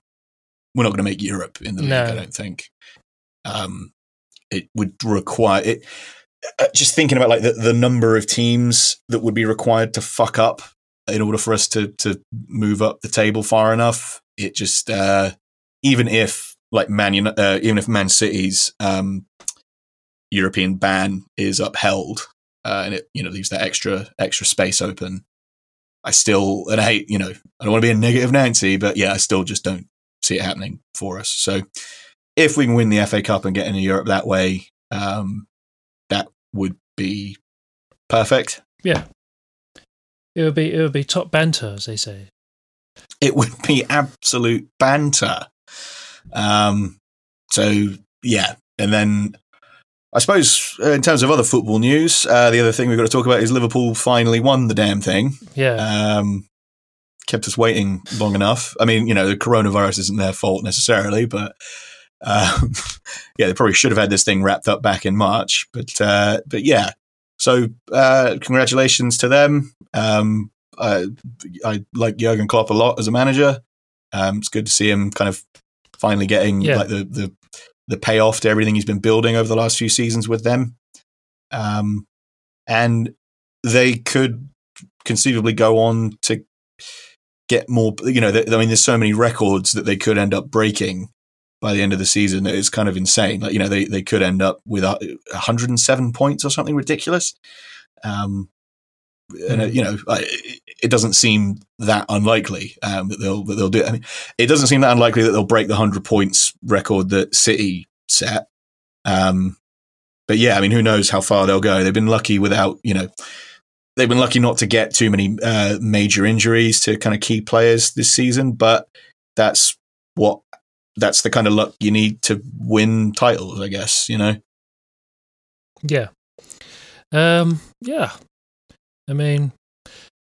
we're not going to make Europe in the league. No. I don't think. Um, it would require it. uh, Just thinking about like the, the number of teams that would be required to fuck up in order for us to to move up the table far enough. It just uh, even if like Man uh, even if Man City's um, European ban is upheld uh, and it you know leaves that extra extra space open. I still and I hate you know I don't want to be a negative Nancy, but yeah, I still just don't see it happening for us. So if we can win the FA Cup and get into Europe that way, um, that would be perfect. Yeah, it would be it would be top banter, as they say. It would be absolute banter. Um, so yeah, and then I suppose uh, in terms of other football news, uh, the other thing we've got to talk about is Liverpool finally won the damn thing. Yeah, Um, kept us waiting long enough. I mean, you know, the coronavirus isn't their fault necessarily, but um, yeah, they probably should have had this thing wrapped up back in March. But uh, but yeah, so uh, congratulations to them. Um, I, I like Jurgen Klopp a lot as a manager. Um, it's good to see him kind of finally getting Yeah. like the, the the payoff to everything he's been building over the last few seasons with them. Um, and they could conceivably go on to get more. You know, th- I mean, there's so many records that they could end up breaking by the end of the season. that It's kind of insane. Like you know, they they could end up with a 107 points or something ridiculous. Um, and uh, you know, it doesn't seem that unlikely um, that they'll that they'll do. I mean, it doesn't seem that unlikely that they'll break the hundred points record that City set. Um, but yeah, I mean, who knows how far they'll go? They've been lucky without, you know, they've been lucky not to get too many uh, major injuries to kind of key players this season. But that's what that's the kind of luck you need to win titles, I guess. You know. Yeah. Um, yeah. I mean,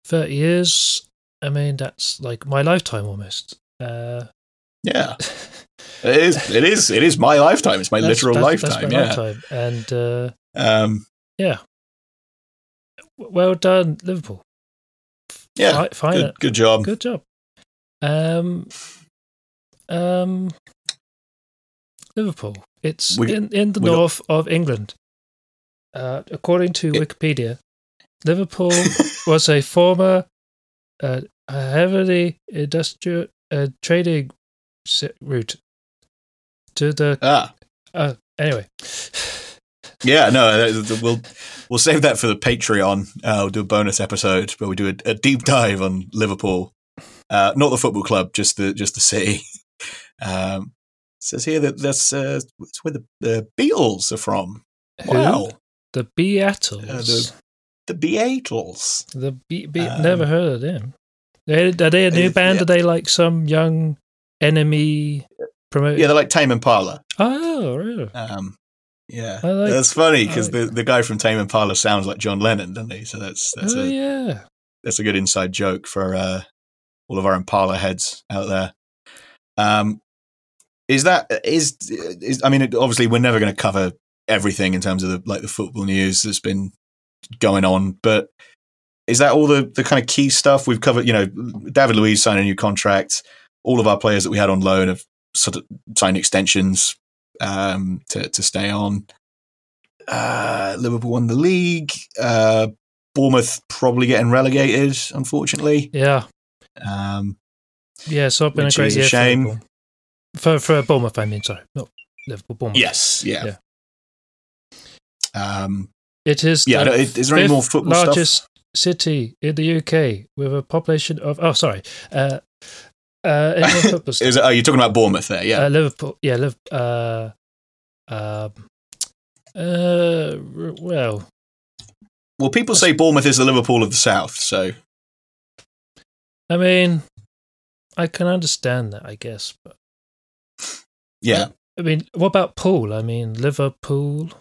30 years, I mean, that's like my lifetime almost. Uh, Yeah, it is. It is. It is my lifetime. It's my that's- literal that's- lifetime. That's my yeah. lifetime. And uh, Um, w- well done, Liverpool. yeah. Fi- fine. Good, good job. Good job. Um, um, Liverpool. It's We- in, in the north of England. Uh, according to It- Wikipedia, Liverpool was a former uh, a heavily industrial uh, trading route to the. Ah, Uh, anyway, yeah. No, that- we'll we'll save that for the Patreon. Uh, we'll do a bonus episode where we do a, a deep dive on Liverpool, uh, not the football club, just the just the city. Um, says here that that's uh, it's where the, the Beatles are from. who? Wow, The Beatles. Uh, the- the Beatles. The Be- Be- Um, never heard of them. Are they a new band? yeah. Are they like some young enemy promote? Yeah, they're like Tame Impala. Oh, really? Um, yeah, like- that's funny because like- the, the guy from Tame Impala sounds like John Lennon, doesn't he? So that's that's oh, a yeah. that's a good inside joke for uh, all of our Impala heads out there. Um, is that is is I mean, obviously, we're never going to cover everything in terms of the like the football news that's been going on, but is that all the the kind of key stuff we've covered? You know, David Luiz signed a new contract. All of our players that we had on loan have sort of signed extensions um, to to stay on. Uh, Liverpool won the league. Uh, Bournemouth probably getting relegated, unfortunately. Yeah. Um, Yeah, so it's been a great year shame. for. For, for Bournemouth, I mean, sorry. Not Liverpool, Bournemouth. yes, yeah. Yeah. Um, It is yeah. no, is, there any more football stuff? largest city in the UK with a population of, oh, sorry. Uh, uh, any more football stuff? Is it, oh, you're talking about Bournemouth there? Yeah. Uh, Liverpool, yeah, Liv, uh, um, uh, well, well, people say Bournemouth is the Liverpool of the South, so I mean, I can understand that, I guess, but yeah, I mean, what about Pool? I mean, Liverpool.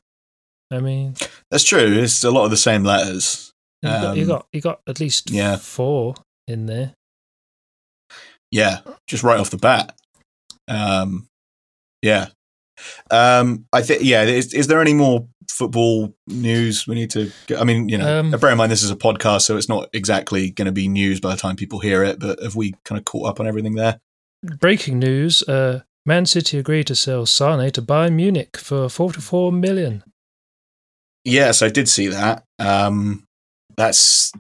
I mean, that's true. It's a lot of the same letters. you got, you Um, got you got at least yeah. four in there. Yeah, just right off the bat. Um, yeah. Um, I think. Yeah. Is, is there any more football news we need to? Get? I mean, you know, Um, bear in mind this is a podcast, so it's not exactly going to be news by the time people hear it. But have we kind of caught up on everything there? Breaking news: uh, Man City agreed to sell Sane to Bayern Munich for forty-four million. Yes, I did see that. Um, that's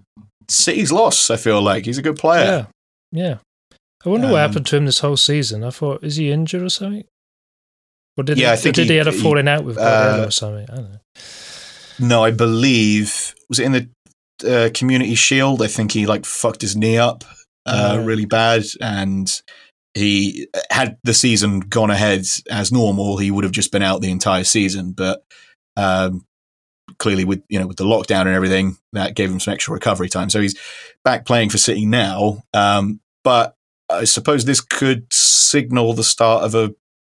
City's loss. I feel like he's a good player. Yeah, yeah. I wonder what Um, happened to him this whole season. I thought, is he injured or something? Or did Yeah, he, I think did he, he- had a he- falling out with Guardiola uh, or something? I don't know. No, I believe was it in the uh, Community Shield. I think he like fucked his knee up uh, Oh. really bad, and he had the season gone ahead as normal, he would have just been out the entire season. But um, clearly, with you know with the lockdown and everything, that gave him some extra recovery time. So he's back playing for City now. Um, but I suppose this could signal the start of a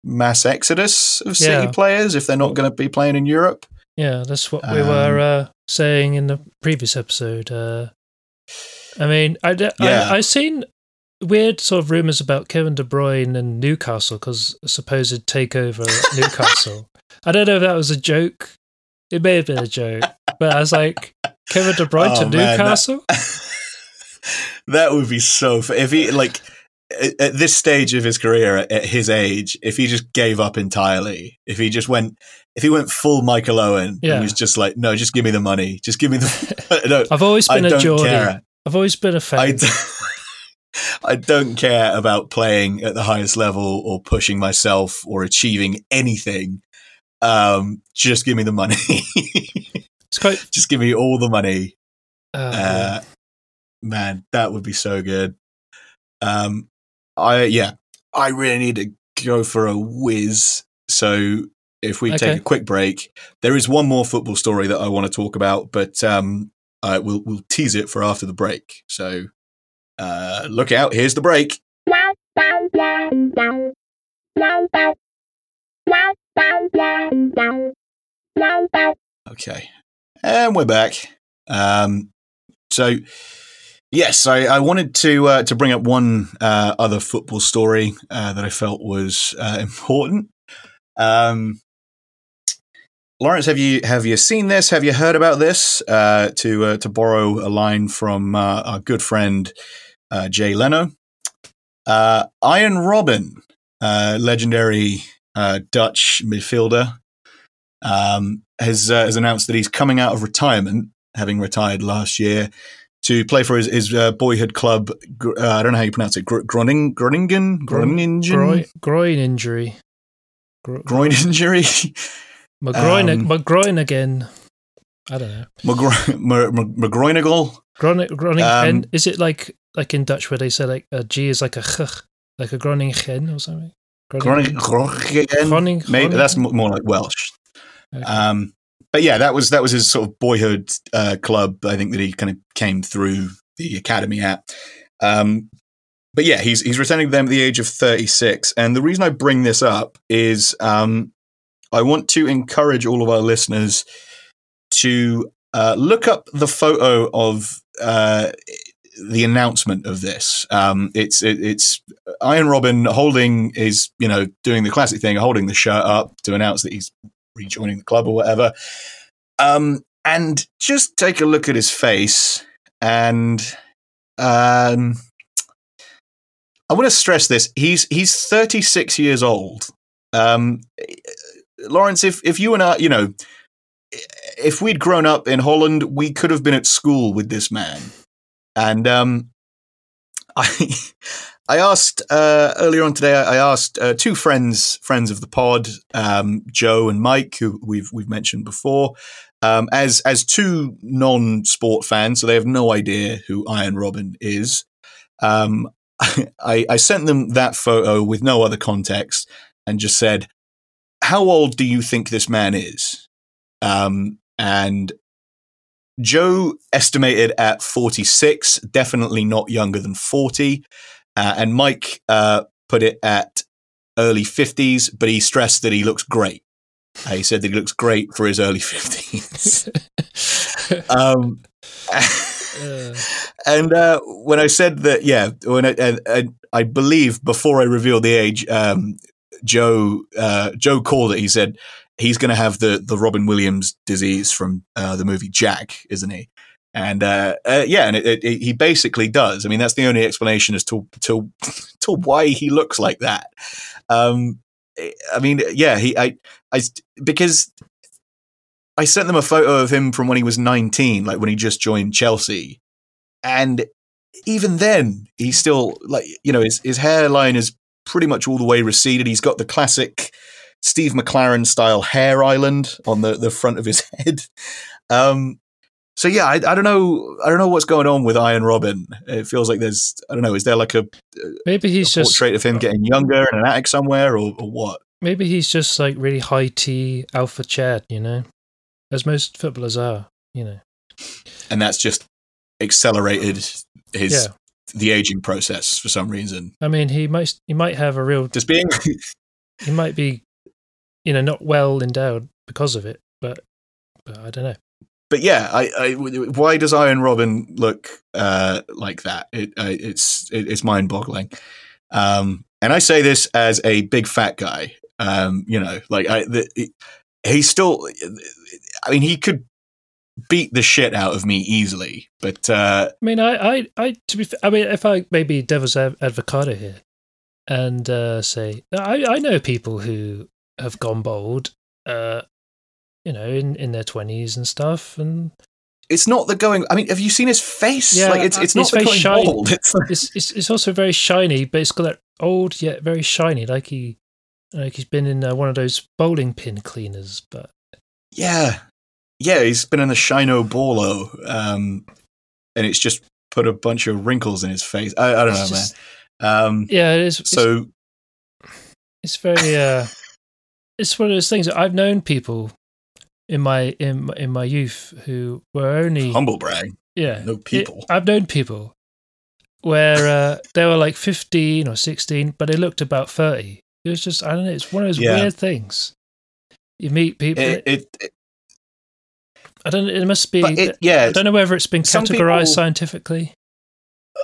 mass exodus of City Yeah. players if they're not going to be playing in Europe. Yeah, that's what we Um, were uh, saying in the previous episode. Uh, I mean, I, d- Yeah. I, I seen weird sort of rumors about Kevin De Bruyne and Newcastle because supposed takeover at Newcastle. I don't know if that was a joke. It may have been a joke, but I was like, Kevin De Bruyne Oh, to man, that- Newcastle? that would be so. F- if he like at, this stage of his career, at, his age, if he just gave up entirely, if he just went, if he went full Michael Owen, Yeah. and was just like, no, just give me the money, just give me the. no, I've always been a don't Geordie. care. I've always been a I, fan. d- I don't care about playing at the highest level or pushing myself or achieving anything. Um, just give me the money. It's quite. just give me all the money. Uh, Uh, man, that would be so good. Um, I yeah, I really need to go for a whiz. So if we Okay. take a quick break, there is one more football story that I want to talk about, but um, I we'll we'll tease it for after the break. So uh, look out! Here's the break. Okay, and we're back. Um, so yes, I, I wanted to uh, to bring up one uh, other football story uh, that I felt was uh, important. Um, Lawrence, have you have you seen this? Have you heard about this? Uh, to uh, to borrow a line from our good friend Jay Leno, Arjen Robben, legendary Dutch midfielder, um, has uh, has announced that he's coming out of retirement, having retired last year, to play for his, his uh, boyhood club. Uh, I don't know how you pronounce it. Gr- Groningen, Groningen, Groningen, groin, groin injury. Gro- groin injury. My groin, um, my groin again. I don't know. McGro- M- M- McGroinigal. Groning, groning Um. Is it like like in Dutch where they say like a G is like a ch, like a groning hen or something? Groningen. Groningen. Maybe that's more like Welsh. Okay. Um, but yeah, that was that was his sort of boyhood uh, club. I think that he kind of came through the academy at. Um, but yeah, he's he's returning to them at the age of thirty six. And the reason I bring this up is um, I want to encourage all of our listeners to uh, look up the photo of uh, the announcement of this. Um, it's it, it's Arjen Robben holding his you know doing the classic thing, holding the shirt up to announce that he's rejoining the club or whatever. Um, and just take a look at his face and um, I want to stress this. He's he's 36 years old. Um, Lawrence, if if you and I, you know, if we'd grown up in Holland, we could have been at school with this man. And um, I I asked uh, earlier on today. I asked uh, two friends friends of the pod, um, Joe and Mike, who we've we've mentioned before, um, as as two non sport fans, so they have no idea who Arjen Robben is. Um, I, I sent them that photo with no other context and just said, "How old do you think this man is?" Um, and Joe estimated at 46, definitely not younger than 40. Uh, and Mike uh, put it at early 50s, but he stressed that he looks great. Uh, he said that he looks great for his early 50s. um, and uh, when I said that, yeah, when I, and I believe before I revealed the age, um, Joe uh, Joe called it. He said he's going to have the the Robin Williams disease from uh, the movie Jack, isn't he? And uh, uh, yeah, and it, it, it, he basically does. I mean, that's the only explanation as to to to why he looks like that. Um, I mean, yeah, he I I because I sent them a photo of him from when he was 19, like when he just joined Chelsea. And even then, he's still like, you know, his, his hairline is pretty much all the way receded. He's got the classic Steve McClaren style hair island on the, the front of his head. Um, so yeah, I, I don't know. I don't know what's going on with Arjen Robben. It feels like there's, I don't know, is there like a, maybe a he's just portrait of him getting younger in an attic somewhere or, or what? maybe he's just like really high T alpha Chad, you know, as most footballers are, you know. And that's just accelerated his Yeah, the aging process for some reason. I mean, he might he might have a real Just being he might be, you know, not well endowed because of it, but but I don't know. but yeah, I, I why does Arjen Robben look uh, like that? It, uh, it's it, it's mind boggling. Um, and I say this as a big fat guy. Um, you know, like I, the, he's still. I mean, he could beat the shit out of me easily. But uh, I mean, I, I, I, to be, I mean, if I maybe devil's ad- advocate here, and uh, say, I, I know people who have gone bold, uh, you know, in in their twenties and stuff, and it's not the going. I mean, have you seen his face? Yeah, like it's uh, it's not the face going shine- bald. It's like, it's, it's it's also very shiny, but it's got that old yet very shiny, like he, like he's been in uh, one of those bowling pin cleaners. But yeah, yeah. He's been in the Shino Bolo, um, and it's just put a bunch of wrinkles in his face. I, I don't know, just- man. Um, yeah, it is. it's- so it's very uh it's one of those things that I've known people in my in in my youth who were only humble brag. yeah No people. I've known people where uh, they were like 15 or 16 but they looked about 30 it was just I don't know it's one of those Yeah. weird things you meet people It, it, it, I don't it must be it, yeah, I don't know whether it's been categorized people- scientifically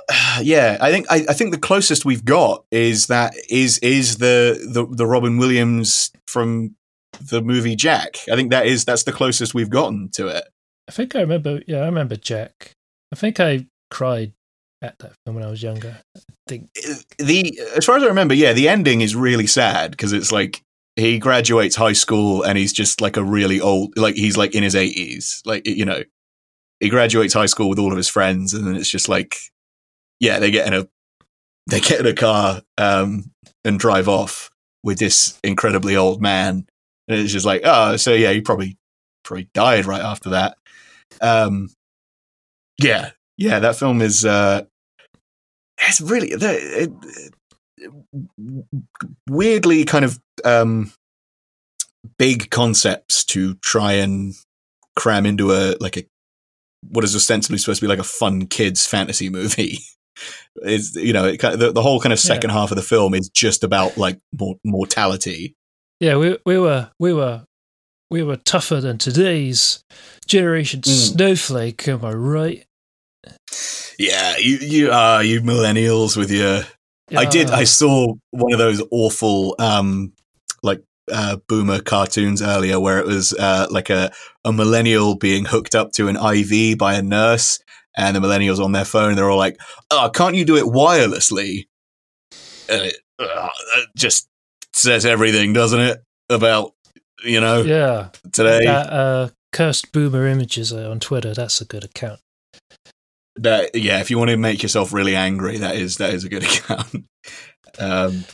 yeah, I think I, I think the closest we've got is that is is the, the the Robin Williams from the movie Jack. I think that is that's the closest we've gotten to it. I think I remember yeah I remember Jack I think I cried at that film when I was younger I think uh, The as far as I remember, yeah, the ending is really sad because it's like he graduates high school and he's just like a really old like he's like in his 80s. Like you know, he graduates high school with all of his friends and then it's just like yeah, they get in a they get in a car um and drive off with this incredibly old man. And it's just like, oh, so yeah, he probably probably died right after that. Um yeah. Yeah, that film is uh it's really it, it, weirdly kind of um big concepts to try and cram into a like a what is ostensibly supposed to be like a fun kids fantasy movie is you know it, the, the whole kind of Yeah. second half of the film is just about like mor- mortality Yeah, we we were we were we were tougher than today's generation Mm. snowflake. Am I right? yeah you you uh you millennials with your I did. I saw one of those awful, um, like uh, boomer cartoons earlier, where it was uh, like a a millennial being hooked up to an IV by a nurse, and the millennials on their phone. They're all like, "Oh, can't you do it wirelessly?" And it uh, that just says everything, doesn't it? About you know yeah, today that uh, cursed boomer images uh, on Twitter. That's a good account. that yeah if you want to make yourself really angry that is that is a good account um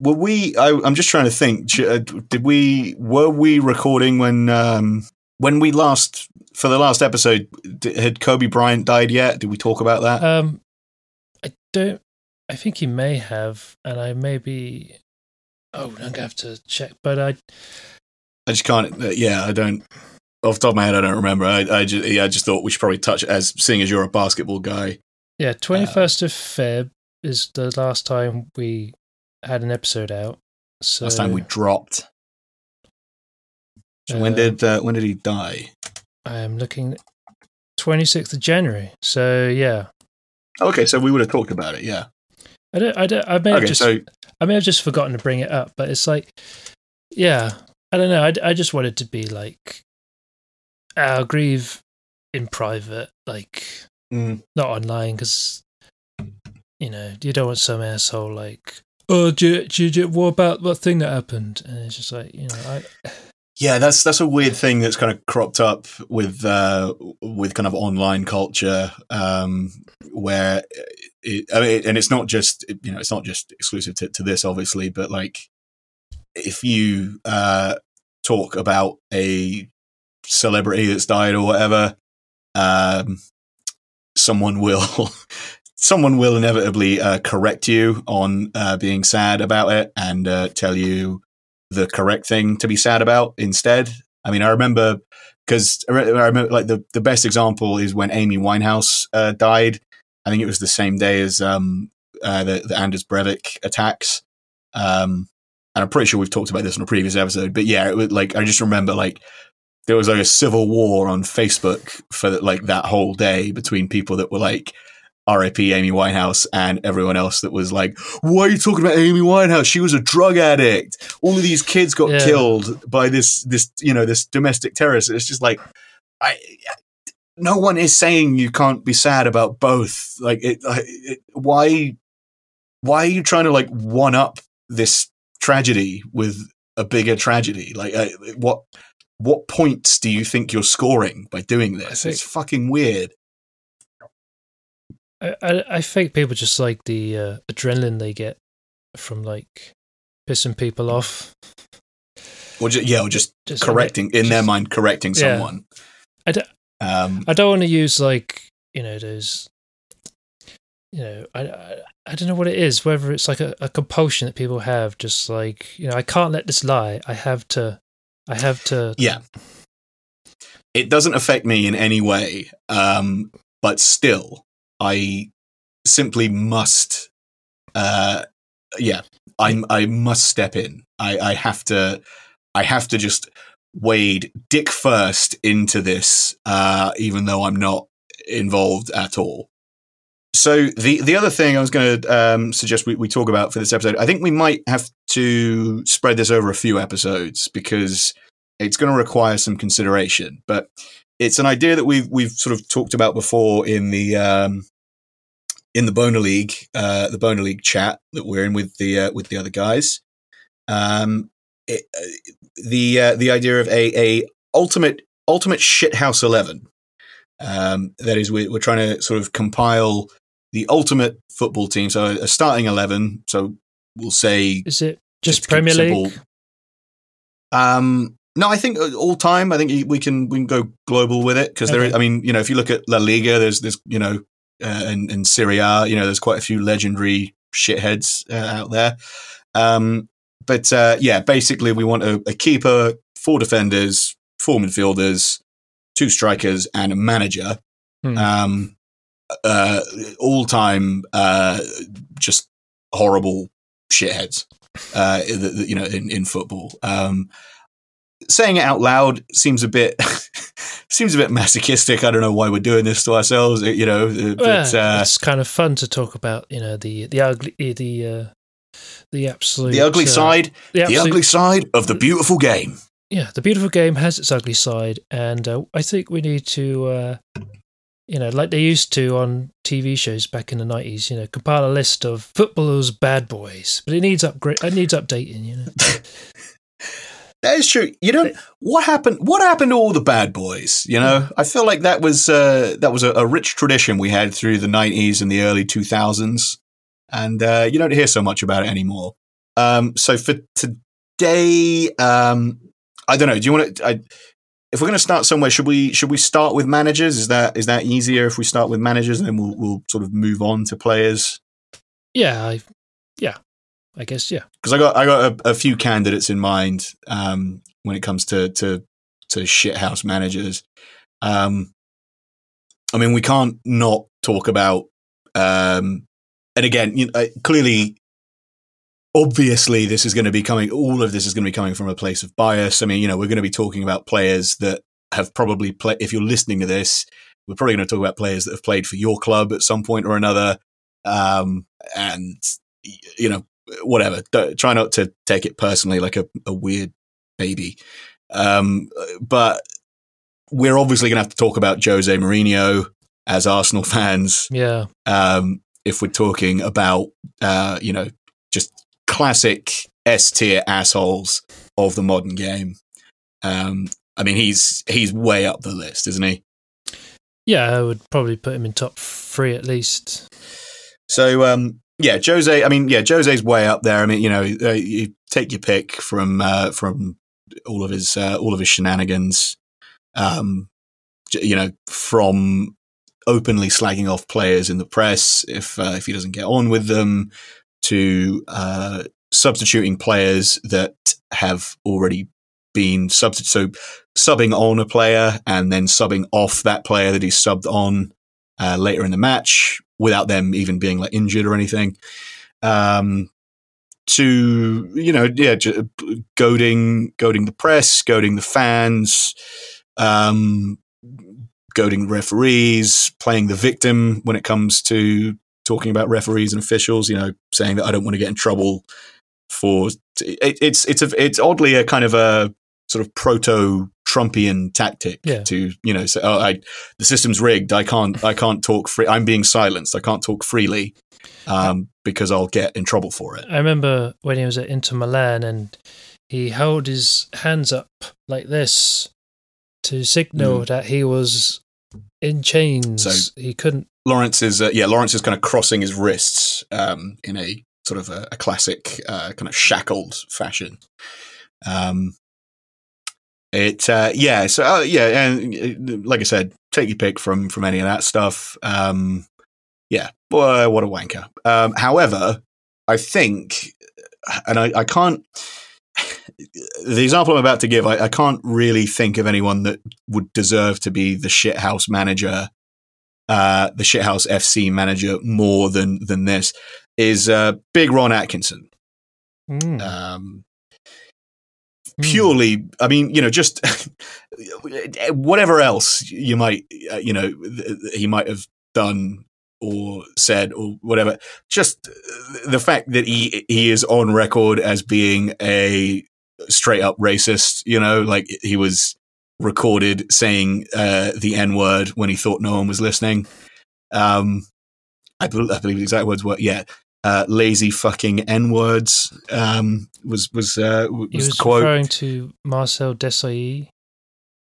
were we I, i'm just trying to think uh, did we were we recording when um when we last for the last episode d- had kobe bryant died yet did we talk about that Um, I don't. I think he may have, and I may be. Oh, I'm gonna have to check. But I i just can't uh, yeah i don't off the top of my head i don't remember i, I just yeah, i just thought we should probably touch it as seeing as you're a basketball guy yeah, twenty first of Feb is the last time we had an episode out. So last time we dropped so when Uh, did uh, when did he die I am looking. Twenty sixth of January. So yeah, okay so we would have talked about it yeah I don't. I don't. I may have just. so I may have just forgotten to bring it up, but it's like, yeah, I don't know. I, I just wanted to be like, I'll grieve in private, like mm, not online, because you know you don't want some asshole like, oh, do you, do you- what about that thing that happened? And it's just like, you know, I Yeah, that's that's a weird thing that's kind of cropped up with uh, with kind of online culture, um, where it, I mean, and it's not just you know it's not just exclusive to, to this, obviously, but like if you uh, talk about a celebrity that's died or whatever, um, someone will someone will inevitably uh, correct you on uh, being sad about it and uh, tell you the correct thing to be sad about instead. I mean, I remember because I remember like the, the best example is when Amy Winehouse uh, died. I think it was the same day as um, uh, the, the Anders Breivik attacks. Um, and I'm pretty sure we've talked about this in a previous episode, but yeah, it was like I just remember like there was like a civil war on Facebook for like that whole day between people that were like RIP Amy Winehouse and everyone else that was like, why are you talking about Amy Winehouse? She was a drug addict. All of these kids got Yeah. killed by this, this, you know, this domestic terrorist. It's just like, I, no one is saying you can't be sad about both. Like, it, it, why, why are you trying to like one up this tragedy with a bigger tragedy? Like, uh, what, what points do you think you're scoring by doing this? think- It's fucking weird. I, I, I think people just like the uh, adrenaline they get from like pissing people off. Or just, yeah, or just, Just correcting in their mind, correcting Yeah. someone. I don't- Um, I don't want to use like you know those. You know, I, I I don't know what it is. Whether it's like a, a compulsion that people have, just like you know, I can't let this lie. I have to, I have to. Yeah. It doesn't affect me in any way, um, but still, I simply must. Uh, yeah, I I must step in. I I have to. I have to just wade dick first into this, uh, even though I'm not involved at all. So the the other thing I was going to um, suggest we, we talk about for this episode, I think we might have to spread this over a few episodes because it's going to require some consideration. But it's an idea that we've we've sort of talked about before in the um, in the Boner League, uh, the Boner League chat that we're in with the uh, with the other guys. Um, it, uh, the uh, the idea of a a ultimate ultimate shithouse eleven. Um, that is, we're, we're trying to sort of compile the ultimate football team. So a starting eleven. So we'll say Is it Just just Premier League? Um, no, I think uh, all time. I think we can we can go global with it because there. is- I mean, you know, if you look at La Liga, there's there's you know, uh, and and Serie A, you know, there's quite a few legendary shitheads uh, out there. Um, but uh, yeah, basically, we want a, a keeper, four defenders, four midfielders, two strikers, and a manager. Hmm. Um, uh, all time, uh, just horrible shitheads uh, you know, in, in football. Um, saying it out loud seems a bit seems a bit masochistic. I don't know why we're doing this to ourselves. You know, uh, but Well, uh, it's kind of fun to talk about. You know, the the ugly, the uh, the absolute, the ugly uh, side, the, the absolute, ugly side of the beautiful game. yeah, the beautiful game has its ugly side, and uh, I think we need to, uh, you know, like they used to on TV shows back in the nineties. You know, compile a list of footballers' bad boys, but it needs upgrade. It needs updating. You know, That is true. You know what happened? What happened to all the bad boys? You know, I feel like that was uh, that was a, a rich tradition we had through the nineties and the early two thousands, and uh, you don't hear so much about it anymore. Um, so for today, um, I don't know. Do you want to? If we're going to start somewhere, should we should we start with managers? Is that is that easier if we start with managers and then we'll we'll sort of move on to players? yeah, I, yeah, I guess yeah. Because I got I got a, a few candidates in mind um, when it comes to to to shithouse managers. Um, I mean, we can't not talk about, um, and again, you know, uh, clearly, obviously, this is going to be coming. All of this is going to be coming from a place of bias. I mean, you know, we're going to be talking about players that have probably played. If you're listening to this, we're probably going to talk about players that have played for your club at some point or another, um, and you know, whatever. Don't, try not to take it personally like a, a weird baby. Um, but we're obviously going to have to talk about Jose Mourinho as Arsenal fans. Yeah, Um, if we're talking about, uh, you know, just classic S tier assholes of the modern game. Um, I mean, he's he's way up the list, isn't he? yeah, I would probably put him in top three at least. So um, yeah, Jose. I mean, yeah, Jose's way up there. I mean, you know, uh, you take your pick from uh, from all of his uh, all of his shenanigans. Um, you know, from openly slagging off players in the press if uh, if he doesn't get on with them, to uh, substituting players that have already been substitute. So subbing on a player and then subbing off that player that he's subbed on uh, later in the match without them even being like injured or anything. Um, to you know, yeah, goading, goading the press, goading the fans, um, goading referees, playing the victim when it comes to talking about referees and officials. You know, saying that I don't want to get in trouble for it, it's it's a, it's oddly a kind of a sort of proto Trumpian tactic Yeah. to you know say, oh, I, the system's rigged. I can't I can't talk free. I'm being silenced. I can't talk freely um, because I'll get in trouble for it. I remember when he was at Inter Milan and he held his hands up like this to signal that he was in chains. So- he couldn't. Lawrence is uh, yeah Lawrence is kind of crossing his wrists um, in a sort of a, a classic uh, kind of shackled fashion. Um, it uh, yeah so uh, yeah and uh, like I said take your pick from from any of that stuff. Um, yeah, boy, what a wanker. Um, however, I think, and I, I can't. The example I'm about to give, I, I can't really think of anyone that would deserve to be the shithouse manager uh, the shithouse FC manager more than than this is uh, Big Ron Atkinson. Mm, Um, mm. purely, I mean, you know, just whatever else you might, uh, you know, th- he might have done or said or whatever. Just the fact that he he is on record as being a straight up racist. You know, like he was recorded saying uh, the N word when he thought no one was listening. Um, I believe the exact words were yeah. Uh, lazy fucking n words um, was was uh, was, He was the quote. referring to Marcel Desailly. I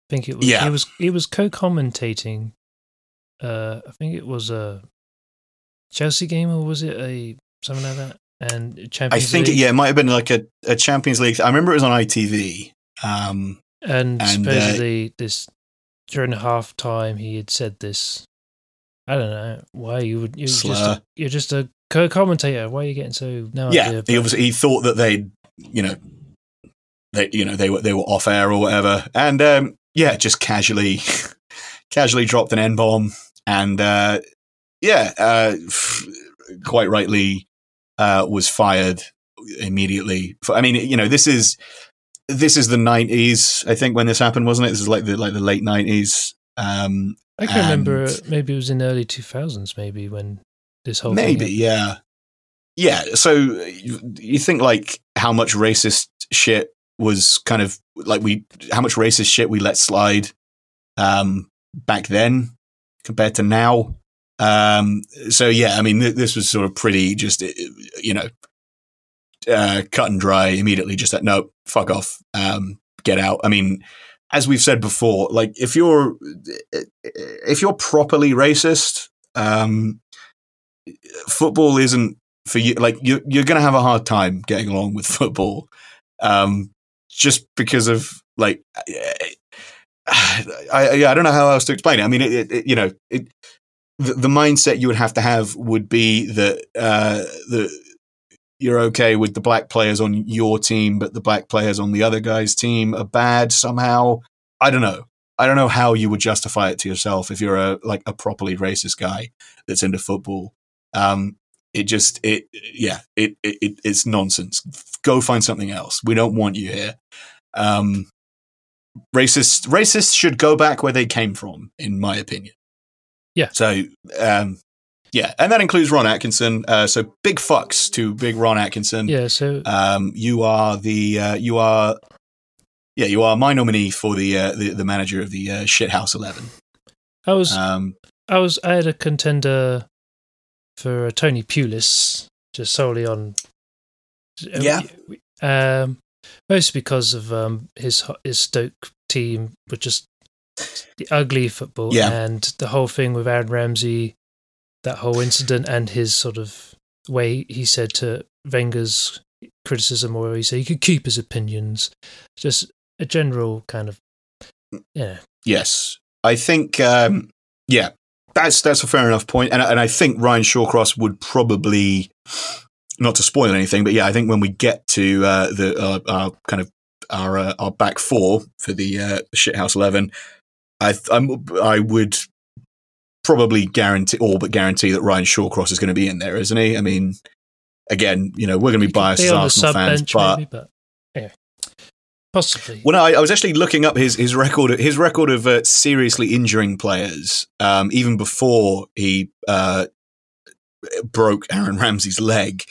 think it was. Yeah. He was. He was co-commentating. Uh, I think it was a Chelsea game, or was it a something like that? And I Champions think it, League. yeah, it might have been like a, a Champions League. I remember it was on ITV. Um, And, And, uh, supposedly, this during half time, he had said this. I don't know why you would. You're just a, you're just a co-commentator. Why are you getting so no yeah, idea? he obviously he thought that they, you know, they you know they were they were off air or whatever, and um, yeah, just casually casually dropped an n bomb, and uh, yeah, uh, quite rightly uh, was fired immediately. I mean, you know, this is this is the nineties, I think, when this happened, wasn't it? This is like the like the late nineties. Um, I can remember. Maybe it was in the early two thousands. Maybe when this whole Maybe, happened. yeah. Yeah, so you, you think like how much racist shit was kind of like we how much racist shit we let slide um back then compared to now. Um so yeah, I mean th- this was sort of pretty just uh, you know uh cut and dry immediately just that no, fuck off. Um get out. I mean as we've said before, like if you're if you're properly racist, um football isn't for you. Like you, you're going to have a hard time getting along with football, um, just because of like. I, I, I don't know how else to explain it. I mean, it, it, you know, it, the, the mindset you would have to have would be that uh, the you're okay with the black players on your team, but the black players on the other guy's team are bad somehow. I don't know. I don't know how you would justify it to yourself if you're a like a properly racist guy that's into football. Um, it just it yeah it, it it it's nonsense. Go find something else. We don't want you here. Um, racist racists should go back where they came from, in my opinion. Yeah. So um, yeah, and that includes Ron Atkinson. Uh, so big fucks to big Ron Atkinson. Yeah. So Um, you are the uh, you are yeah you are my nominee for the uh, the, the manager of the uh, Shithouse Eleven. I was Um, I was I had a contender for uh, Tony Pulis just solely on Yeah. um mostly because of um his his Stoke team with just the ugly football Yeah. and the whole thing with Aaron Ramsey that whole incident and his sort of way he said to Wenger's criticism where he said he could keep his opinions just a general kind of yeah Yes, I think. Um, yeah, that's that's a fair enough point, and and I think Ryan Shawcross would probably not to spoil anything, but yeah, I think when we get to uh, the uh, our kind of our uh, our back four for the uh, shithouse eleven, I th- I would probably guarantee all but guarantee that Ryan Shawcross is going to be in there, isn't he? I mean, again, you know, we're going to be biased as Arsenal fans, bench but maybe but possibly well, no, I, I was actually looking up his his record his record of uh, seriously injuring players, um, even before he uh, broke Aaron Ramsey's leg.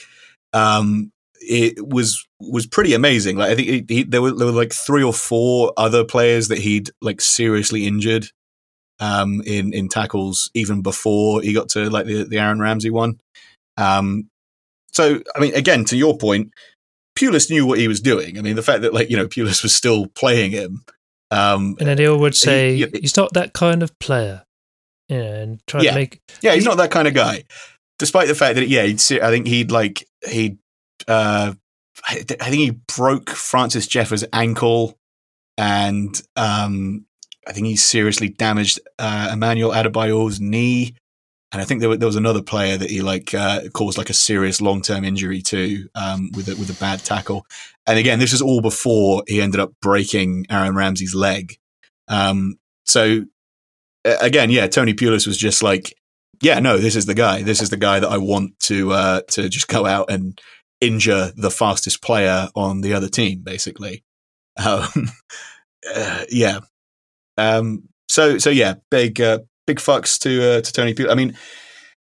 Um, it was was pretty amazing. Like I think he, he, there were there were like three or four other players that he'd like seriously injured um, in in tackles even before he got to like the the Aaron Ramsey one. Um, so I mean, again, to your point, Pulis knew what he was doing. I mean, the fact that like you know Pulis was still playing him, um, and then he would say he, he's not that kind of player. Yeah, and try yeah. to make yeah, he's not that kind of guy. Despite the fact that yeah, he'd, I think he'd like he uh, I think he broke Francis Jeffers' ankle, and um, I think he seriously damaged uh, Emmanuel Adebayor's knee. And I think there, there was another player that he like uh, caused like a serious long term injury to um, with a, with a bad tackle. And again, this is all before he ended up breaking Aaron Ramsey's leg. Um, so again, yeah, Tony Pulis was just like, yeah, no, this is the guy. This is the guy that I want to uh, to just go out and injure the fastest player on the other team, basically. Um, uh, yeah. Um, so so yeah, big uh, big fucks to uh, to Tony Pulis. I mean,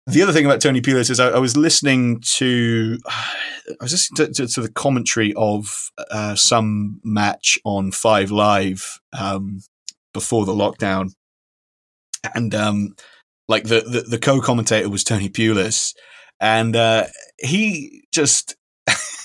the other thing about Tony Pulis is I, I was listening to I was listening to, to, to the commentary of uh, some match on Five Live um, before the lockdown, and um, like the, the, the co-commentator was Tony Pulis, and uh, he just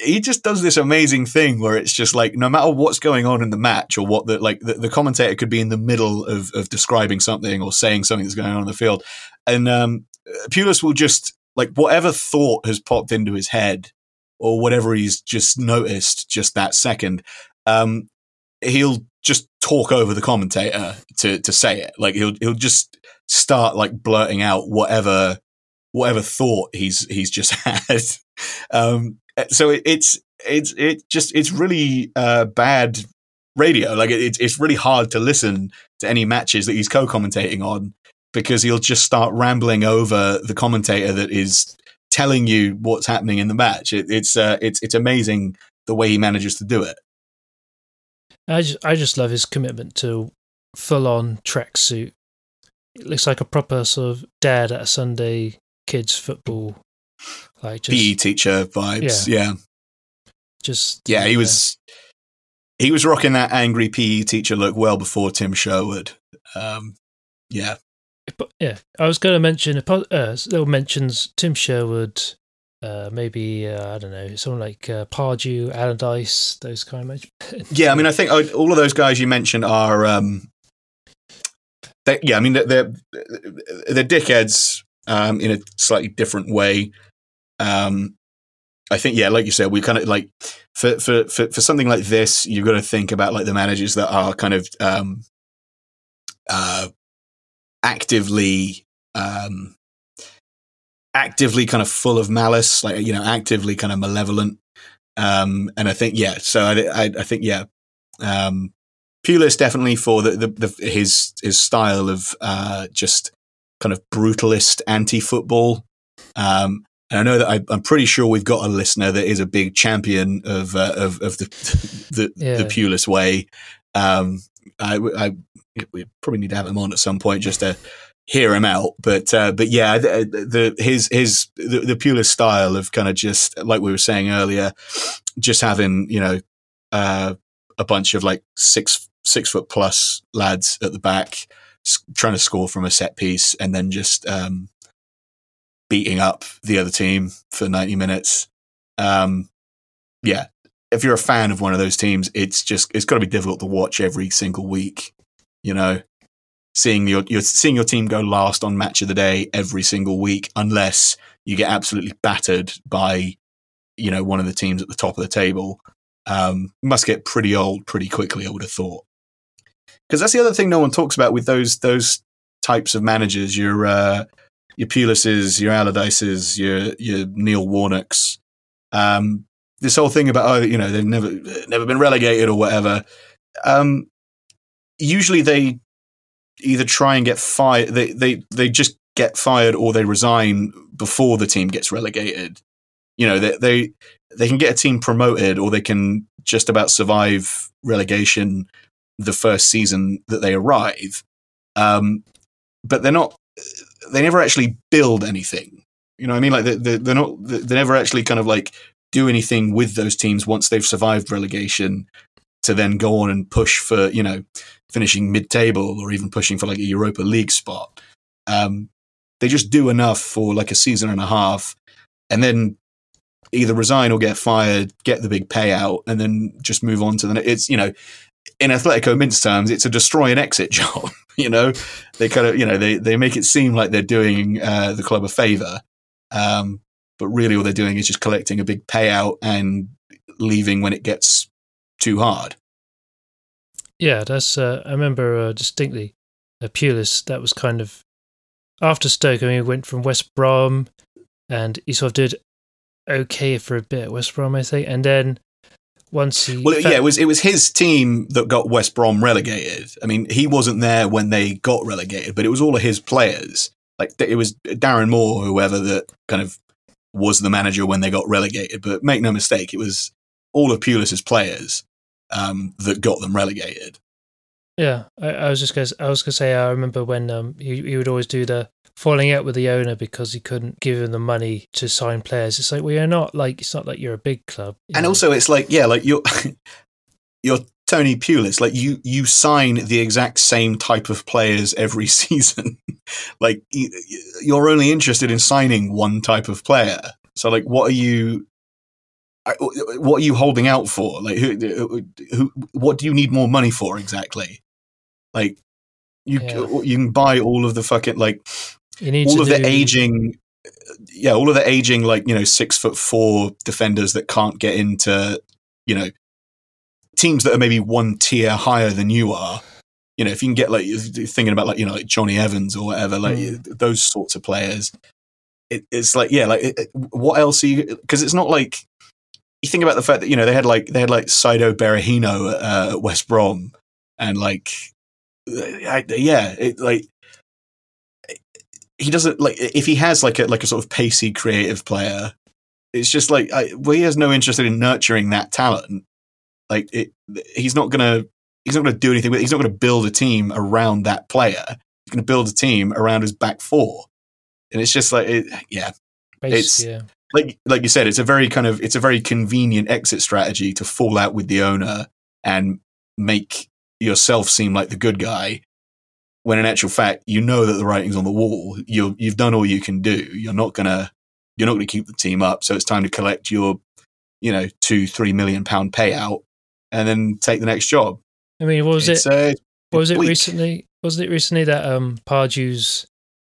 he just does this amazing thing where it's just like no matter what's going on in the match or what the like the, the commentator could be in the middle of, of describing something or saying something that's going on in the field. And um Pulis will just like whatever thought has popped into his head or whatever he's just noticed just that second um he'll just talk over the commentator to to say it. Like he'll he'll just start like blurting out whatever whatever thought he's he's just had. Um so it, it's it's it just it's really uh, bad radio. Like it, it's really hard to listen to any matches that he's co-commentating on because he'll just start rambling over the commentator that is telling you what's happening in the match. It, it's uh, it's it's amazing the way he manages to do it. I just, I just love his commitment to full on tracksuit. It looks like a proper sort of dad at a Sunday kids football like just, PE teacher vibes. Yeah. yeah. Just yeah, he was he was rocking that angry PE teacher look well before Tim Sherwood. Um, yeah. Yeah, I was going to mention uh, little mentions Tim Sherwood, uh, maybe uh, I don't know, someone like uh, Pardew, Allardyce, those kind of. yeah, I mean, I think all of those guys you mentioned are, um, they, yeah, I mean, they're they're, they're dickheads um, in a slightly different way. Um, I think, yeah, like you said, we kind of like for, for, for, for something like this, you've got to think about like the managers that are kind of, um, uh, actively, um, actively kind of full of malice, like, you know, actively kind of malevolent. Um, and I think, yeah, so I, I, I think, yeah, um, Pulis definitely for the, the, the, his, his style of, uh, just kind of brutalist anti-football. Um, and I know that I, am pretty sure we've got a listener that is a big champion of uh, of, of the the, yeah. the Pulis way. Um, I, I, we probably need to have him on at some point just to hear him out. But uh, but yeah, the, the his his the, the Pulis style of kind of just like we were saying earlier, just having you know uh, a bunch of like six six foot plus lads at the back trying to score from a set piece and then just um, beating up the other team for 90 minutes. Um, yeah, if you're a fan of one of those teams, it's just it's got to be difficult to watch every single week. You know, seeing your you're seeing your team go last on match of the day every single week, unless you get absolutely battered by you know one of the teams at the top of the table. Um, must get pretty old pretty quickly, I would have thought. Because that's the other thing no one talks about with those those types of managers. Your uh, your Pulises, your Allardyces, your your Neil Warnocks. Um, this whole thing about oh, you know, they've never never been relegated or whatever. Um, usually they either try and get fired. They they they just get fired or they resign before the team gets relegated. You know, they they they can get a team promoted or they can just about survive relegation the first season that they arrive. Um, but they're not they never actually build anything. You know what I mean? Like they, they're not, they never actually kind of like do anything with those teams once they've survived relegation to then go on and push for you know finishing mid-table or even pushing for like a Europa League spot. Um, they just do enough for like a season and a half, and then either resign or get fired, get the big payout, and then just move on to the. next. It's you know, in Athletico Mince terms, it's a destroy and exit job. you know, they kind of you know they they make it seem like they're doing uh, the club a favor, um, but really all they're doing is just collecting a big payout and leaving when it gets too hard. Yeah, that's. Uh, I remember uh, distinctly. Uh, Pulis, that was kind of after Stoke. I mean, he went from West Brom, and he sort of did okay for a bit. West Brom, I think, and then once he well, yeah, it was it was his team that got West Brom relegated. I mean, he wasn't there when they got relegated, but it was all of his players. Like it was Darren Moore, whoever that kind of was the manager when they got relegated. But make no mistake, it was all of Pulis's players um, that got them relegated. Yeah, I, I was just gonna, I was gonna say I remember when um, he he would always do the falling out with the owner because he couldn't give him the money to sign players. It's like well, you're not like it's not like you're a big club. And know? also, it's like yeah, like you're you're Tony Pulis. Like you you sign the exact same type of players every season. like you're only interested in signing one type of player. So like, what are you? Uh, what are you holding out for? Like, who, uh, who, what do you need more money for exactly? Like, you yeah. you can buy all of the fucking like all of do... the aging yeah all of the aging like you know six foot four defenders that can't get into you know teams that are maybe one tier higher than you are you know if you can get like thinking about like you know like Jonny Evans or whatever like mm. those sorts of players it, it's like yeah like it, what else are you because it's not like you think about the fact that you know they had like they had like Saido Berahino uh, at West Brom and like I, yeah, it, like he doesn't like if he has like a like a sort of pacey creative player. It's just like I, well, he has no interest in nurturing that talent. Like it, he's not gonna he's not gonna do anything with. He's not gonna build a team around that player. He's gonna build a team around his back four, and it's just like it, yeah, it's yeah. like like you said, it's a very kind of it's a very convenient exit strategy to fall out with the owner and make yourself seem like the good guy when in actual fact you know that the writing's on the wall you you've done all you can do you're not gonna you're not gonna keep the team up so it's time to collect your you know two three million pound payout and then take the next job i mean what was it's, it uh, what was it weak. recently wasn't it recently that um pardew's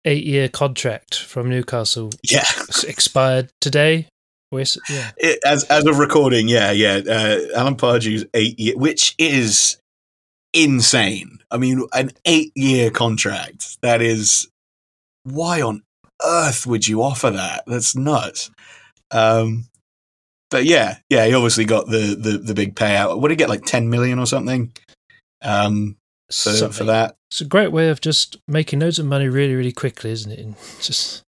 eight year contract from newcastle yeah expired today yeah. It, as as of recording, yeah, yeah. Uh, Alan Pardew's eight year, which is insane. I mean, an eight year contract. That is why on earth would you offer that? That's nuts. Um, but yeah, yeah, he obviously got the the, the big payout. What did he get? Like ten million or something? Um, for, something. for that. It's a great way of just making loads of money really, really quickly, isn't it? And just.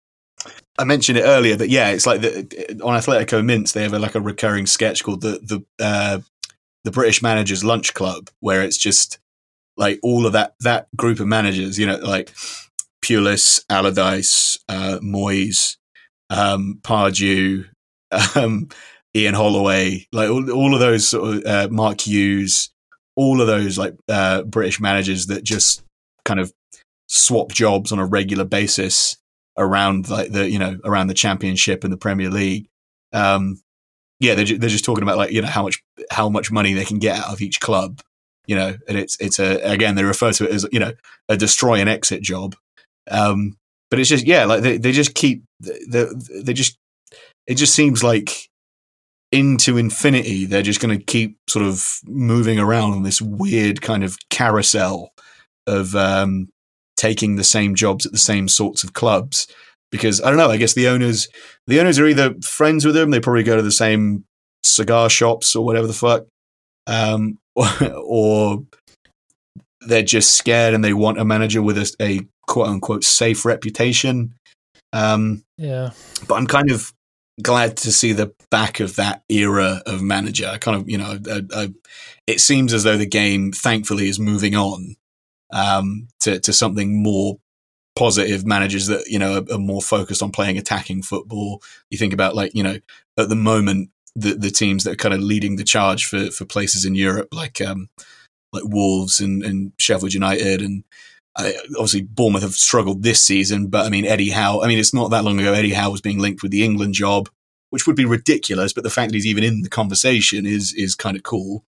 I mentioned it earlier that yeah, it's like the, on Athletico Mince they have a, like a recurring sketch called the the uh, the British Managers Lunch Club, where it's just like all of that that group of managers, you know, like Pulis, Allardyce, uh, Moyes, um, Pardew, um, Ian Holloway, like all, all of those sort of uh, Mark Hughes, all of those like uh, British managers that just kind of swap jobs on a regular basis around like the you know around the Championship and the Premier League. Um, yeah, they're, they're just talking about like you know how much how much money they can get out of each club, you know, and it's it's a again they refer to it as you know a destroy and exit job. Um, but it's just yeah, like they they just keep they they just it just seems like into infinity they're just going to keep sort of moving around on this weird kind of carousel of um, taking the same jobs at the same sorts of clubs because I don't know. I guess the owners the owners are either friends with them. They probably go to the same cigar shops or whatever the fuck, um, or, or, they're just scared and they want a manager with a, a quote unquote safe reputation. Um, yeah, but I'm kind of glad to see the back of that era of manager. I kind of, you know, I, I, it seems as though the game, thankfully, is moving on um, to to something more positive managers that you know are, are, more focused on playing attacking football. You think about like you know at the moment the the teams that are kind of leading the charge for for places in Europe, like um, like Wolves and, and Sheffield United, and obviously Bournemouth have struggled this season. But I mean, Eddie Howe. I mean, it's not that long ago. Eddie Howe was being linked with the England job, which would be ridiculous. But the fact that he's even in the conversation is is kind of cool.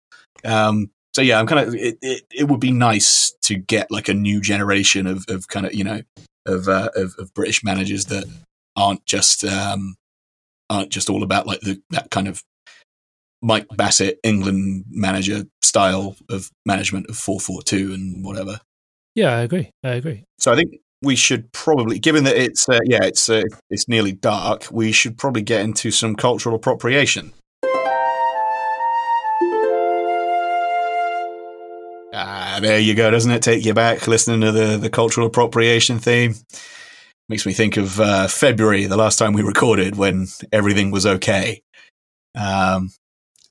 Um, so yeah, I'm kind of. It, it, it would be nice to get like a new generation of of kind of you know of uh, of, of British managers that aren't just um, aren't just all about like the that kind of Mike Bassett England manager style of management of four four two and whatever. Yeah, I agree. I agree. So I think we should probably, given that it's uh, yeah, it's uh, it's nearly dark, we should probably get into some cultural appropriation. Ah, there you go. Doesn't it take you back listening to the the cultural appropriation theme? Makes me think of uh, February, the last time we recorded, when everything was okay. Um,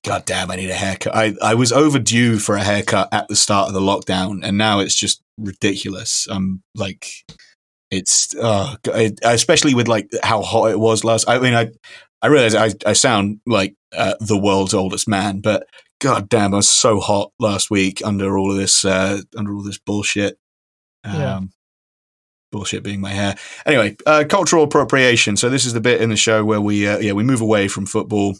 God damn, I need a haircut. I, I was overdue for a haircut at the start of the lockdown, and now it's just ridiculous. I'm like, it's uh, especially with like how hot it was last. I mean, I I realize I I sound like uh, the world's oldest man, but god damn, I was so hot last week under all of this uh, under all this bullshit. Um, yeah bullshit being my hair. Anyway, uh, cultural appropriation. So this is the bit in the show where we uh, yeah we move away from football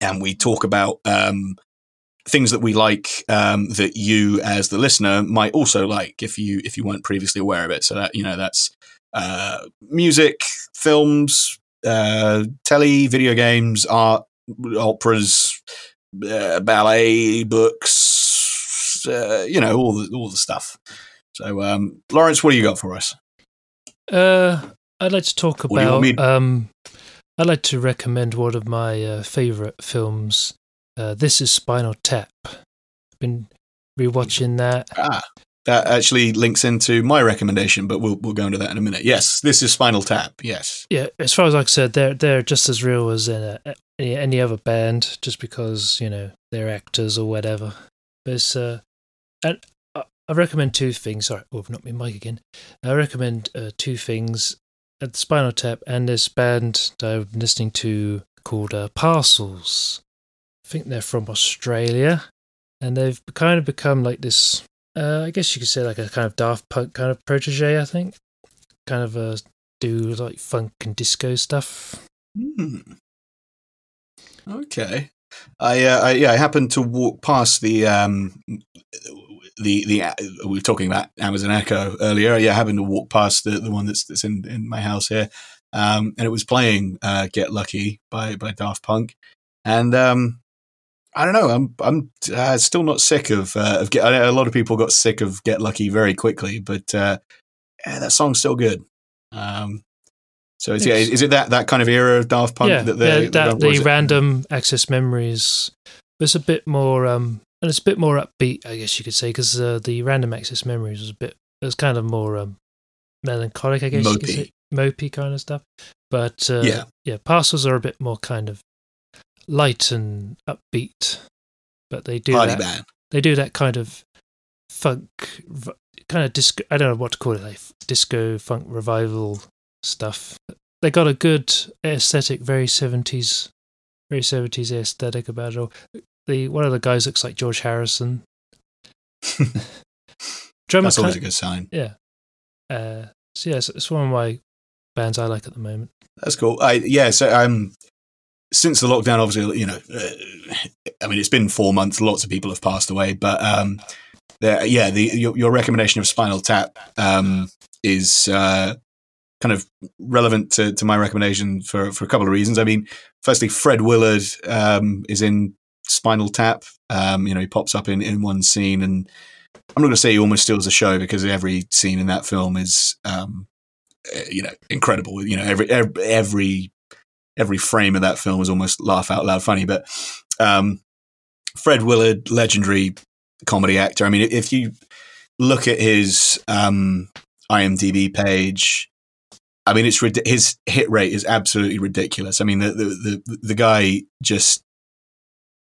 and we talk about um, things that we like um, that you as the listener might also like if you if you weren't previously aware of it. So that you know that's uh, music, films, uh, telly, video games, art, operas, uh, ballet, books, uh, you know all the all the stuff. So, um, Lawrence, what do you got for us? Uh, I'd like to talk about. Um, I'd like to recommend one of my uh, favorite films. Uh, this is Spinal Tap. I've been rewatching that. Ah, that actually links into my recommendation, but we'll we'll go into that in a minute. Yes, this is Spinal Tap. Yes. Yeah, as far as I said, they're they're just as real as any, any other band, just because you know they're actors or whatever. But it's uh, and I recommend two things. Sorry, oh, not me, mic again. I recommend uh, two things: at Spinal Tap and this band that I've been listening to called uh, Parcels. I think they're from Australia, and they've kind of become like this. Uh, I guess you could say like a kind of Daft Punk kind of protege. I think, kind of uh, do like funk and disco stuff. Hmm. Okay. I, uh, I yeah, I happened to walk past the um, the the uh, we were talking about Amazon Echo earlier. Yeah, having to walk past the, the one that's that's in, in my house here, um, and it was playing uh, "Get Lucky" by by Daft Punk, and um, I don't know. I'm I'm uh, still not sick of uh, of get. A lot of people got sick of "Get Lucky" very quickly, but uh, yeah, that song's still good. Um, so it's, yeah, is it that that kind of era of Daft Punk? Yeah, that yeah, that, the random access memories. It's a bit more um, and it's a bit more upbeat, I guess you could say, because uh, the random access memories was a bit, it was kind of more um, melancholic, I guess mopey. you could say, mopey kind of stuff. But uh, yeah, yeah, parcels are a bit more kind of light and upbeat, but they do Party that. They do that kind of funk, kind of disco. I don't know what to call it, like disco funk revival stuff. They got a good aesthetic, very seventies, very seventies aesthetic about it all the one of the guys looks like George Harrison. That's always a good sign. Yeah. Uh, so yeah, it's, it's, one of my bands I like at the moment. That's cool. I yeah. So um, since the lockdown, obviously, you know, uh, I mean, it's been four months. Lots of people have passed away, but um, yeah, the your, your, recommendation of Spinal Tap um is uh kind of relevant to, to my recommendation for, for a couple of reasons. I mean, firstly, Fred Willard um, is in Spinal Tap. Um, you know, he pops up in, in one scene, and I'm not going to say he almost steals the show because every scene in that film is, um, eh, you know, incredible. You know, every every every frame of that film is almost laugh out loud funny. But um, Fred Willard, legendary comedy actor. I mean, if you look at his um, IMDb page, I mean, it's his hit rate is absolutely ridiculous. I mean, the the the, the guy just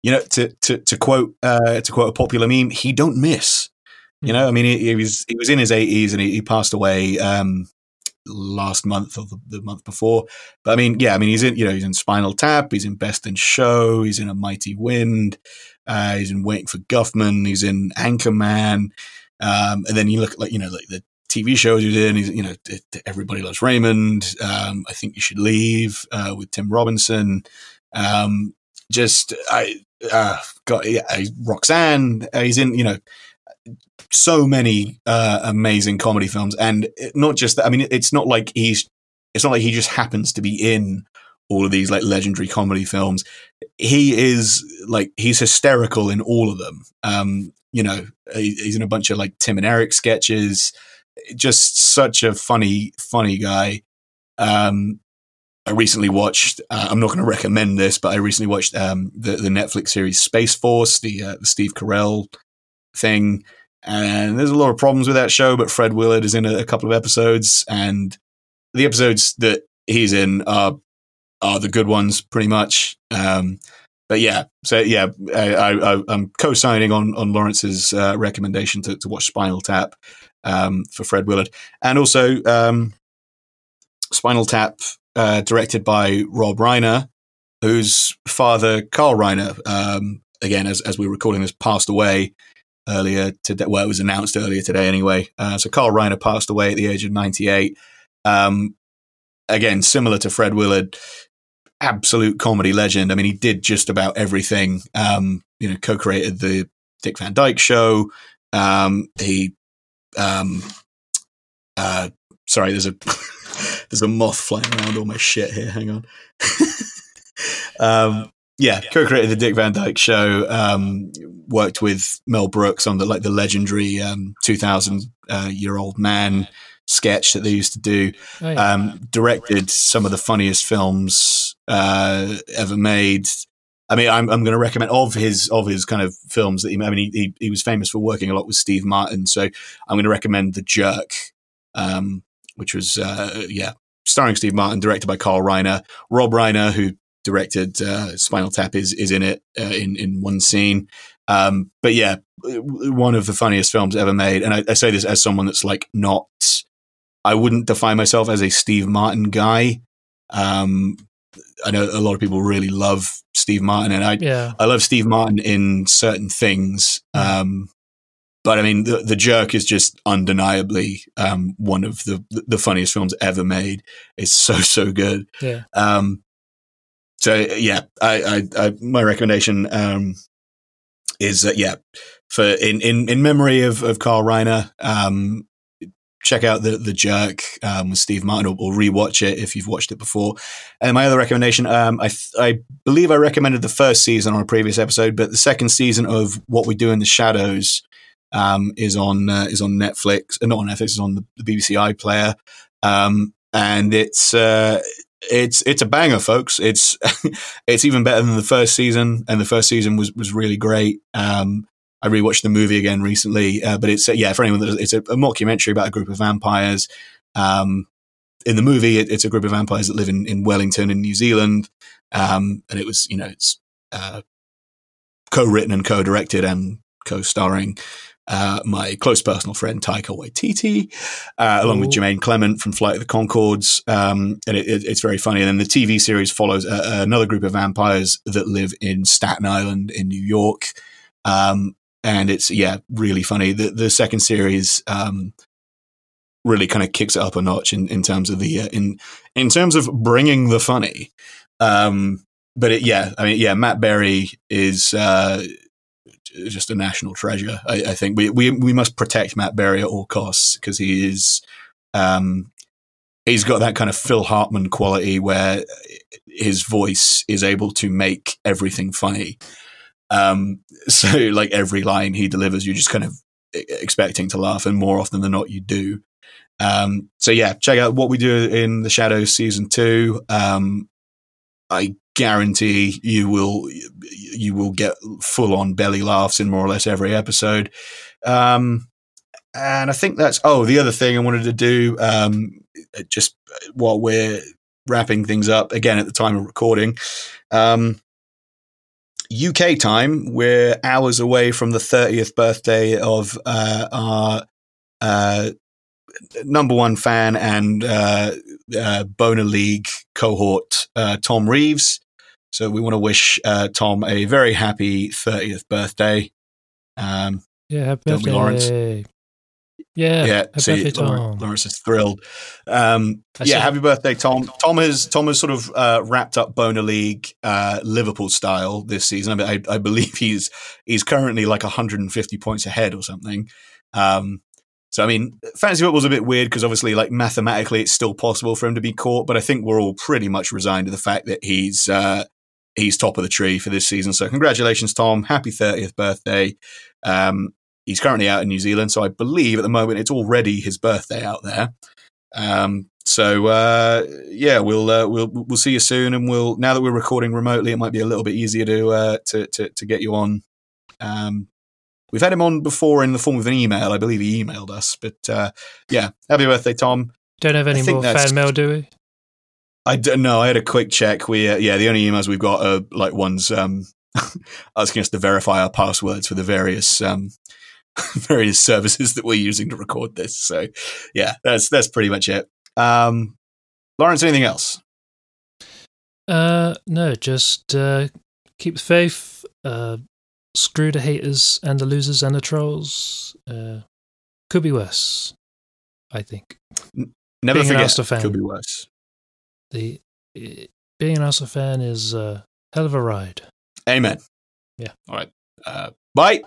you know, to to to quote uh, to quote a popular meme, he don't miss. You know, I mean, he, he was he was in his eighties and he, he, passed away um, last month or the, the, month before. But I mean, yeah, I mean, he's in, you know, he's in Spinal Tap, he's in Best in Show, he's in A Mighty Wind, uh, he's in Waiting for Guffman, he's in Anchorman. Um, and then you look like, you know, like the TV shows he's in, he's, you know, Everybody Loves Raymond. Um, I think you should leave, uh, with Tim Robinson. Um, just, I, uh, got, yeah, Roxanne, uh, he's in, you know, so many uh, amazing comedy films, and not just that. I mean, it's not like he's. It's not like he just happens to be in all of these like legendary comedy films. He is like he's hysterical in all of them. Um, you know, he's in a bunch of like Tim and Eric sketches. Just such a funny, funny guy. Um, I recently watched. Uh, I'm not going to recommend this, but I recently watched um, the the Netflix series Space Force, the, uh, the Steve Carell thing. And there's a lot of problems with that show, but Fred Willard is in a, a couple of episodes, and the episodes that he's in are are the good ones, pretty much. Um, but yeah, so yeah, I, am co-signing on on Lawrence's uh, recommendation to, to watch Spinal Tap um, for Fred Willard, and also um, Spinal Tap, uh, directed by Rob Reiner, whose father Carl Reiner, um, again as as we are recording this, passed away earlier today. Well, it was announced earlier today anyway. Uh, so Carl Reiner passed away at the age of 98. Um, again, similar to Fred Willard, absolute comedy legend. I mean, he did just about everything. Um, you know, co-created the Dick Van Dyke Show. Um, he, um, uh, sorry, there's a there's a moth flying around all my shit here. Hang on. um, yeah, co-created the Dick Van Dyke Show. Um, worked with Mel Brooks on the like the legendary um, 2000 uh, year old man sketch that they used to do. Oh, yeah. um, directed some of the funniest films uh, ever made. I mean, I'm, I'm going to recommend of his of his kind of films that he. I mean, he, he, he was famous for working a lot with Steve Martin, so I'm going to recommend The Jerk, um, which was uh, yeah, starring Steve Martin, directed by Carl Reiner, Rob Reiner, who directed uh, Spinal Tap is is in it uh, in in one scene. Um, but yeah, one of the funniest films ever made, and I, I, say this as someone that's like not. I wouldn't define myself as a Steve Martin guy. Um, I know a lot of people really love Steve Martin, and I yeah. I love Steve Martin in certain things. Um, but I mean, the, the Jerk is just undeniably um, one of the the funniest films ever made. It's so so good. Yeah. Um, so yeah, I, I, I my recommendation um, is that yeah, for in in in memory of of Carl Reiner, um, check out the the Jerk um, with Steve Martin, or, or, rewatch it if you've watched it before. And my other recommendation, um, I I believe I recommended the first season on a previous episode, but the second season of What We Do in the Shadows um, is on uh, is on Netflix, uh, not on Netflix, is on the, the BBC iPlayer, um, and it's. Uh, it's it's a banger, folks. It's it's even better than the first season, and the first season was was really great. Um, I rewatched the movie again recently, uh, but it's uh, yeah for anyone that it's a, a, mockumentary about a group of vampires. Um, in the movie, it, it's a group of vampires that live in, in Wellington in New Zealand, um, and it was you know it's uh, co-written and co-directed and co-starring uh, my close personal friend Taika Waititi, uh, along Ooh. with Jermaine Clement from Flight of the Conchords. Um, and it, it, it's very funny. And then the TV series follows uh, another group of vampires that live in Staten Island in New York. Um, and it's, yeah, really funny. The, the second series, um, really kind of kicks it up a notch in, in terms of the, uh, in, in terms of bringing the funny. Um, but it, yeah, I mean, yeah, Matt Berry is, uh, just a national treasure. I, I, think we, we we must protect Matt Berry at all costs because he is um, he's got that kind of Phil Hartman quality where his voice is able to make everything funny. Um, so like every line he delivers, you're just kind of expecting to laugh, and more often than not, you do. Um, so yeah, check out what we do in the Shadows season two. Um, I guarantee you will you will get full on belly laughs in more or less every episode. Um, and I think that's oh the other thing I wanted to do um, just while we're wrapping things up again at the time of recording. Um, UK time, we're hours away from the 30th birthday of uh, our uh, number one fan and uh, uh, Boner League cohort, uh, Tom Reeves. So we want to wish uh, Tom a very happy 30th birthday. Um, Yeah, happy birthday. Lawrence? Yeah, yeah, happy see, birthday, Lawrence, Tom. Lawrence is thrilled. Um, yeah, happy birthday, Tom. Tom has Tom has sort of uh, wrapped up Boner League uh, Liverpool style this season. I, mean, I, I believe he's he's currently like 150 points ahead or something. Um, so I mean, fantasy football's a bit weird because obviously, like mathematically, it's still possible for him to be caught. But I think we're all pretty much resigned to the fact that he's uh, he's top of the tree for this season. So congratulations, Tom! Happy 30th birthday. Um, he's currently out in New Zealand, so I believe at the moment it's already his birthday out there. Um, so uh, yeah, we'll uh, we'll we'll see you soon, and we'll now that we're recording remotely, it might be a little bit easier to uh, to, to to get you on. Um, we've had him on before in the form of an email. I believe he emailed us, but uh, yeah, happy birthday, Tom. Don't have any more fan mail, do we? I don't know. I had a quick check. We uh, yeah, the only emails we've got are like ones um, asking us to verify our passwords for the various um, various services that we're using to record this. So yeah, that's that's pretty much it. Um, Lawrence, anything else? Uh, no, just uh, keep the faith. Uh, screw the haters and the losers and the trolls. Uh, could be worse, I think. Never Being forget. Could be worse. The uh, being an Arsenal fan is a hell of a ride. Amen. Yeah. All right. Uh, bye.